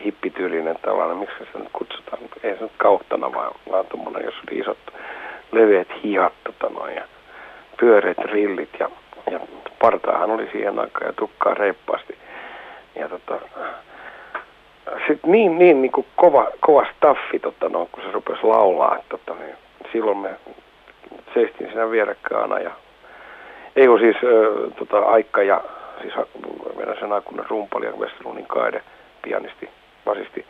hippityylinen tällainen, miksi se nyt kutsutaan, ei se nyt kauttana, vaan, vaan tommonen, jos oli isot leveät hihat tota, no, ja pyöreät rillit ja, ja partaahan oli siihen aikaan ja tukkaa reippaasti. Ja tota, sitten niin, niin, niin kuin kova, kova staffi, tota, no, kun se rupesi laulaa, tota, niin silloin me seistiin siinä vierekkaana ja ei ole siis äh, tota, Aikka ja siis meidän sen aikuinen rumpali ja Westerlundin kaide, pianisti, basisti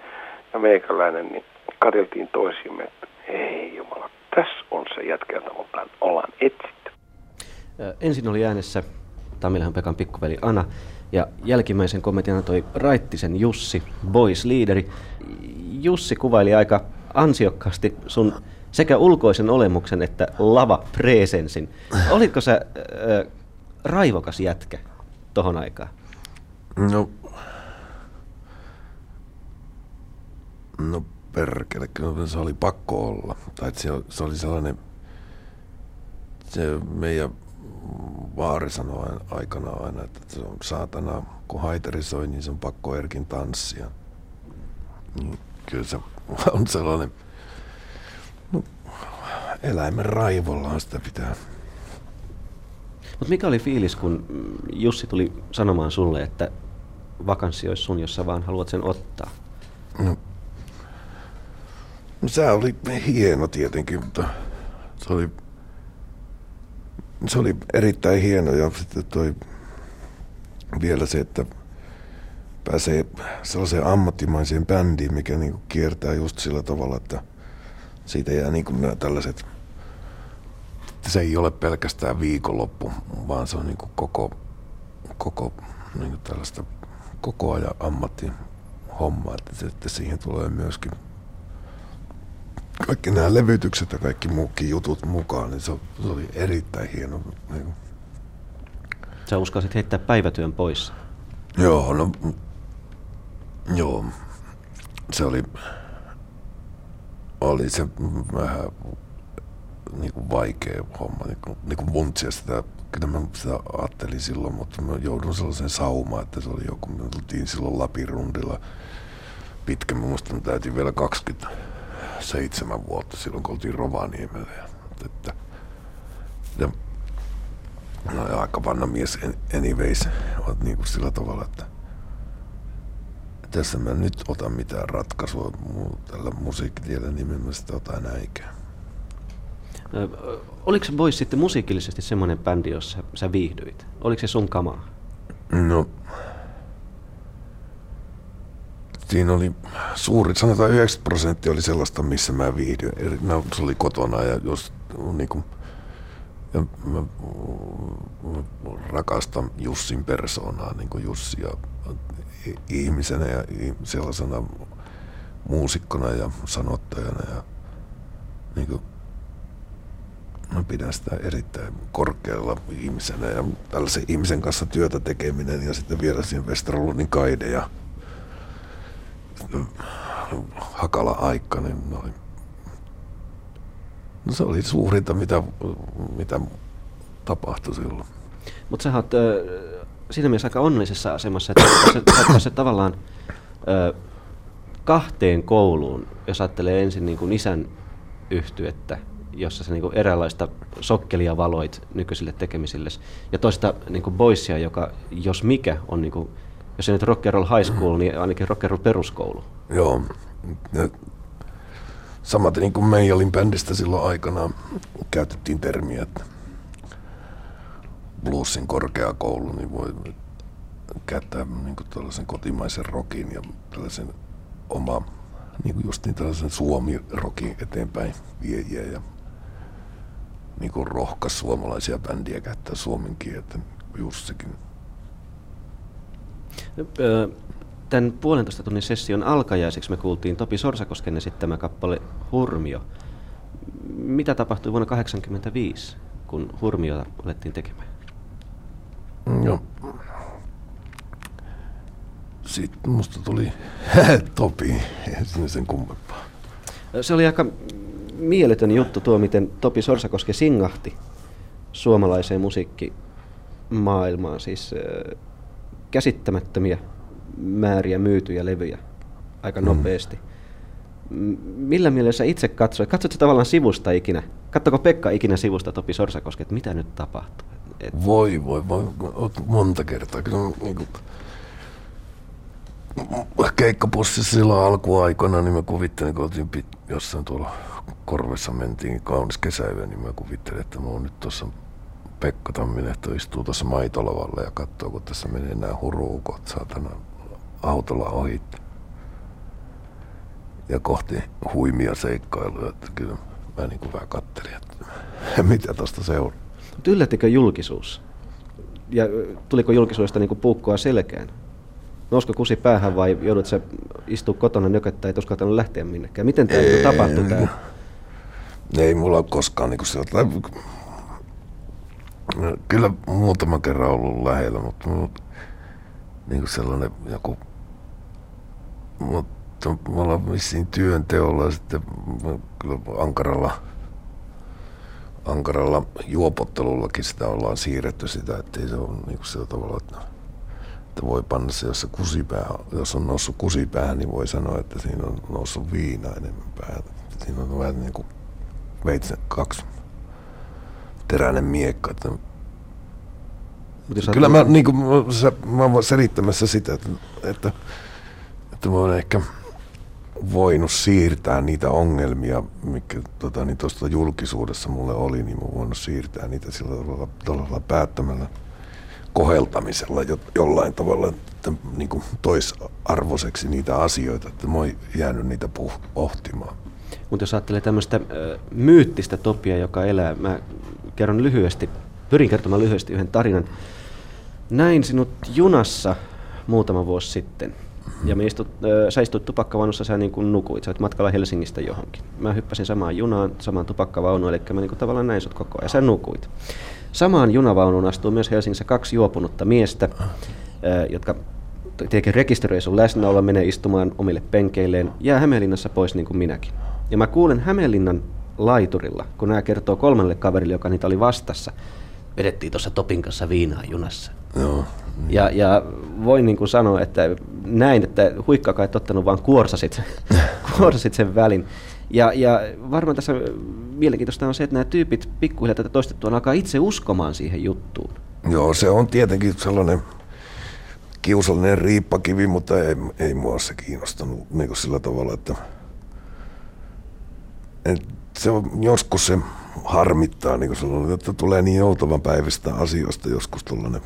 ja meikäläinen, niin katseltiin toisimme, että ei jumala, tässä on se jätkä, jota ollaan etsitty. Ensin oli äänessä Tamilahan Pekan pikkuveli Ana ja jälkimmäisen kommentin antoi Raittisen Jussi, boys leaderi. Jussi kuvaili aika ansiokkaasti sun sekä ulkoisen olemuksen että lava presensin. Olitko sä äh, raivokas jätkä tohon aikaan? No, no perkele, kyllä se oli pakko olla. Tai se, se oli sellainen, se meidän vaari sanoi aikana aina, että se on saatana, kun haiteri soi, niin se on pakko Erkin tanssia. Niin kyllä se on sellainen, no, eläimen raivollaan sitä pitää. Mutta mikä oli fiilis, kun Jussi tuli sanomaan sulle, että vakanssi olisi sun, jos sä vaan haluat sen ottaa? No, no se oli hieno tietenkin, mutta se oli, se oli erittäin hieno ja sitten toi vielä se, että pääsee sellaiseen ammattimaiseen bändiin, mikä niin kuin kiertää just sillä tavalla, että siitä jää niin kuin nämä tällaiset, se ei ole pelkästään viikonloppu, vaan se on niin kuin koko, koko niin tällaista koko ajan ammattihomma, että, että siihen tulee myöskin kaikki nämä levytykset ja kaikki muukin jutut mukaan, niin se, se oli erittäin hieno. Niin kuin. Sä uskalsit heittää päivätyön pois? Joo, no Joo, se oli, oli se vähän niin kuin vaikea homma, niin kuin, niin kuin muntsia sitä, kyllä mä sitä ajattelin silloin, mutta mä joudun sellaiseen saumaan, että se oli joku, me tultiin silloin Lapirundilla pitkä, mä muistan, täytin vielä 27 vuotta silloin, kun oltiin Rovaniemellä. Ja, että, ja, no, aika vanha mies anyways, niin kuin sillä tavalla, että tässä mä nyt ota mitään ratkaisua tällä musiikkitiellä, niin mä sitä ota enää Oliko se Boys sitten musiikillisesti semmoinen bändi, jossa sä viihdyit? Oliko se sun kamaa? No, siinä oli suuri, sanotaan 90 prosenttia oli sellaista, missä mä viihdyin. No, se oli kotona ja jos niin kuin, ja mä, mä rakastan Jussin persoonaa, niin kuin Jussi ja ihmisenä ja sellaisena muusikkona ja sanottajana ja niin kuin, mä pidän sitä erittäin korkealla ihmisenä ja tällaisen ihmisen kanssa työtä tekeminen ja sitten vielä siihen Westerlundin kaide ja hakala aika, niin oli, no se oli suurinta, mitä, mitä tapahtui silloin. Mutta sä oot siinä mielessä aika onnellisessa asemassa, että sä päässyt tavallaan ö, kahteen kouluun, jos ajattelee ensin niin kuin isän yhtyettä, jossa sä niin kuin eräänlaista sokkelia valoit nykyisille tekemisille, ja toista niin kuin Boysia, joka jos mikä on, niin kuin, jos ei nyt rock and roll high school, niin ainakin rock and roll peruskoulu. Joo. Ja samaten niin kuin Meijalin bändistä silloin aikanaan käytettiin termiä, että bluesin korkeakoulu, niin voi käyttää niin kuin tällaisen kotimaisen rokin ja tällaisen oma, niin kuin just niin tällaisen suomi-rokin eteenpäin viejiä ja niin kuin rohkas suomalaisia bändiä käyttää suomen kieltä, Jussikin. Tämän puolentoista tunnin session alkajaiseksi me kuultiin Topi Sorsakosken esittämä kappale Hurmio. Mitä tapahtui vuonna 1985, kun Hurmiota alettiin tekemään? Joo. Sitten musta tuli Topi, ei sen kummempaa. Se oli aika mieletön juttu tuo, miten Topi Sorsakoske singahti suomalaiseen musiikkimaailmaan. Siis käsittämättömiä määriä myytyjä levyjä aika mm. nopeasti. Millä mielessä sä itse katsoit? Katsotko tavallaan sivusta ikinä? Katsoko Pekka ikinä sivusta Topi Sorsakoske, että mitä nyt tapahtuu? Et... Voi, voi, voi. Monta kertaa. Kyllä, niin kuin, keikkapussissa silloin alkuaikoina, niin mä kuvittelin, kun oltiin jossain tuolla korvessa mentiin kaunis kesäyö, niin mä kuvittelin, että mä oon nyt tuossa Pekka Tamminehto istuu tuossa maitolavalla ja katsoo, kun tässä menee nämä huruukot saatana autolla ohi. Ja kohti huimia seikkailuja, että kyllä mä niin kuin vähän kattelin, että mitä tuosta seuraa. Mutta yllättikö julkisuus? Ja tuliko julkisuudesta niin puukkoa selkään? Nousko kusi päähän vai joudut se istua kotona nököttää, et uskaltanut lähteä minnekään? Miten tämä ei, tapahtui? Tämä? Ei mulla ole koskaan niin sillä, Kyllä muutama kerran ollut lähellä, mutta niin kuin sellainen joku... Mutta me ollaan vissiin työnteolla ja sitten kyllä ankaralla ankaralla juopottelullakin sitä ollaan siirretty sitä, ettei se ole niin kuin sillä tavalla, että, että voi panna se, jos, se kusipää, jos on noussut kusipäähän, niin voi sanoa, että siinä on noussut viina enemmän päätä. Siinä on vähän niin kuin veitsen kaksi teräinen miekka. Että Kyllä mä, niin kuin, mä oon selittämässä sitä, että, että, että mä oon ehkä voinut siirtää niitä ongelmia, mikä tota, niin tuosta julkisuudessa mulle oli, niin mä voinut siirtää niitä sillä tavalla, tavalla päättämällä koheltamisella jo, jollain tavalla että, niin kuin toisarvoiseksi niitä asioita, että mä oon jäänyt niitä puh- pohtimaan. Mutta jos ajattelee tämmöistä myyttistä topia, joka elää, mä kerron lyhyesti, pyrin kertomaan lyhyesti yhden tarinan. Näin sinut junassa muutama vuosi sitten. Ja me istut, äh, sä istuit tupakkavaunussa, sä niin kuin nukuit, sä olet matkalla Helsingistä johonkin. Mä hyppäsin samaan junaan, samaan tupakkavaunuun, eli mä niin kuin tavallaan näin sut koko ajan, sä nukuit. Samaan junavaunuun astuu myös Helsingissä kaksi juopunutta miestä, äh, jotka tietenkin rekisteröi sun läsnäolo, menee istumaan omille penkeilleen, jää Hämeenlinnassa pois niin kuin minäkin. Ja mä kuulen Hämeenlinnan laiturilla, kun nämä kertoo kolmelle kaverille, joka niitä oli vastassa, vedettiin tuossa Topin kanssa viinaa junassa. Joo. Ja, ja voin niin kuin sanoa, että näin, että huikkakaan et ottanut, vaan kuorsasit, kuorsasit sen välin. Ja, ja varmaan tässä mielenkiintoista on se, että nämä tyypit pikkuhiljaa tätä toistettua alkaa itse uskomaan siihen juttuun. Joo, se on tietenkin sellainen kiusallinen riippakivi, mutta ei, ei mua se kiinnostanut niin kuin sillä tavalla, että, että se on, joskus se harmittaa, niin kuin että tulee niin joutavan päivistä asioista joskus tuollainen.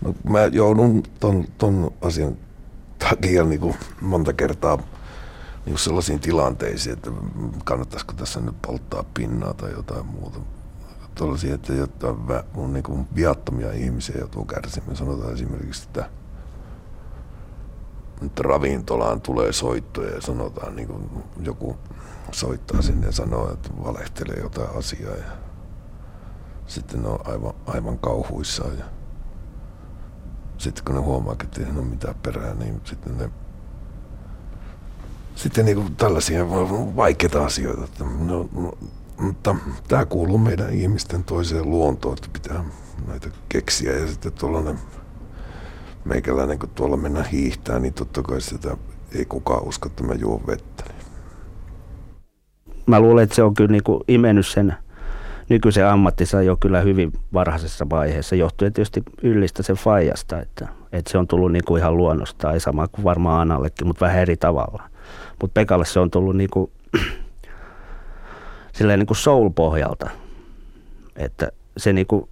No, mä joudun ton, ton asian takia niin kuin monta kertaa niin sellaisiin tilanteisiin, että kannattaisiko tässä nyt polttaa pinnaa tai jotain muuta. Tuollaisia, että jotain on niin kuin viattomia ihmisiä joutuu kärsimään. Sanotaan esimerkiksi, että nyt ravintolaan tulee soittoja ja sanotaan, niin kuin joku soittaa sinne ja sanoo, että valehtelee jotain asiaa ja sitten ne on aivan, aivan kauhuissaan ja sitten kun ne huomaa, että ei ole mitään perää, niin sitten ne sitten niin kuin tällaisia vaikeita asioita. Että no, no, mutta tämä kuuluu meidän ihmisten toiseen luontoon, että pitää näitä keksiä ja sitten tuollainen meikäläinen, kun tuolla mennä hiihtää, niin totta kai sitä ei kukaan usko, että mä juon vettä. Mä luulen, että se on kyllä niin kuin imennyt sen nykyisen ammattinsa jo kyllä hyvin varhaisessa vaiheessa, johtuen tietysti yllistä sen faijasta, että, että se on tullut niin kuin ihan luonnosta, ei sama kuin varmaan Anallekin, mutta vähän eri tavalla. Mutta Pekalle se on tullut niin kuin, silleen niin kuin soul-pohjalta, että se niin kuin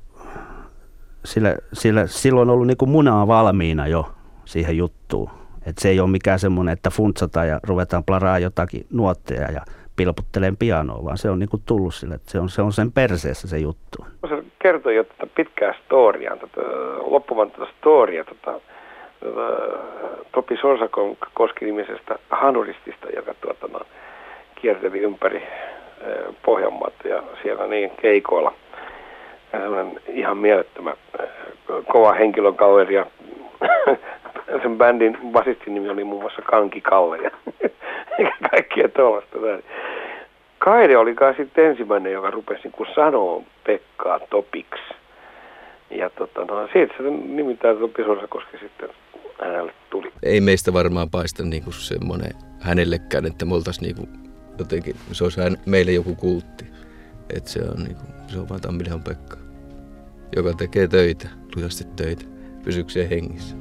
sillä, sillä, silloin on ollut niin kuin munaa valmiina jo siihen juttuun. Et se ei ole mikään semmoinen, että funtsataan ja ruvetaan plaraa jotakin nuotteja ja pilputteleen pianoa, vaan se on niin kuin tullut sille, että se on, se on sen perseessä se juttu. Se kertoi jo tätä pitkää storiaa, tätä, loppuvan tätä storia, tätä, tätä Topi Sonsakon koski-nimisestä hanuristista, joka tuota, no, kierteli ympäri Pohjanmaata ja siellä niin keikoilla – ihan mielettömän äh, kova henkilökaveri ja sen bändin basistin nimi oli muun muassa Kanki Kalle ja kaikkia tuollaista. Kaide oli kai sitten ensimmäinen, joka rupesi niin sanoa Pekkaa Topiksi. Ja tota, no, siitä se nimittäin Topi koska sitten hänelle tuli. Ei meistä varmaan paista niin kuin semmoinen hänellekään, että me oltaisiin niin kuin jotenkin, se olisi meille joku kultti. Että se on, niin kuin, se on vaan Tammilehon Pekka joka tekee töitä, lujasti töitä, pysykseen hengissä.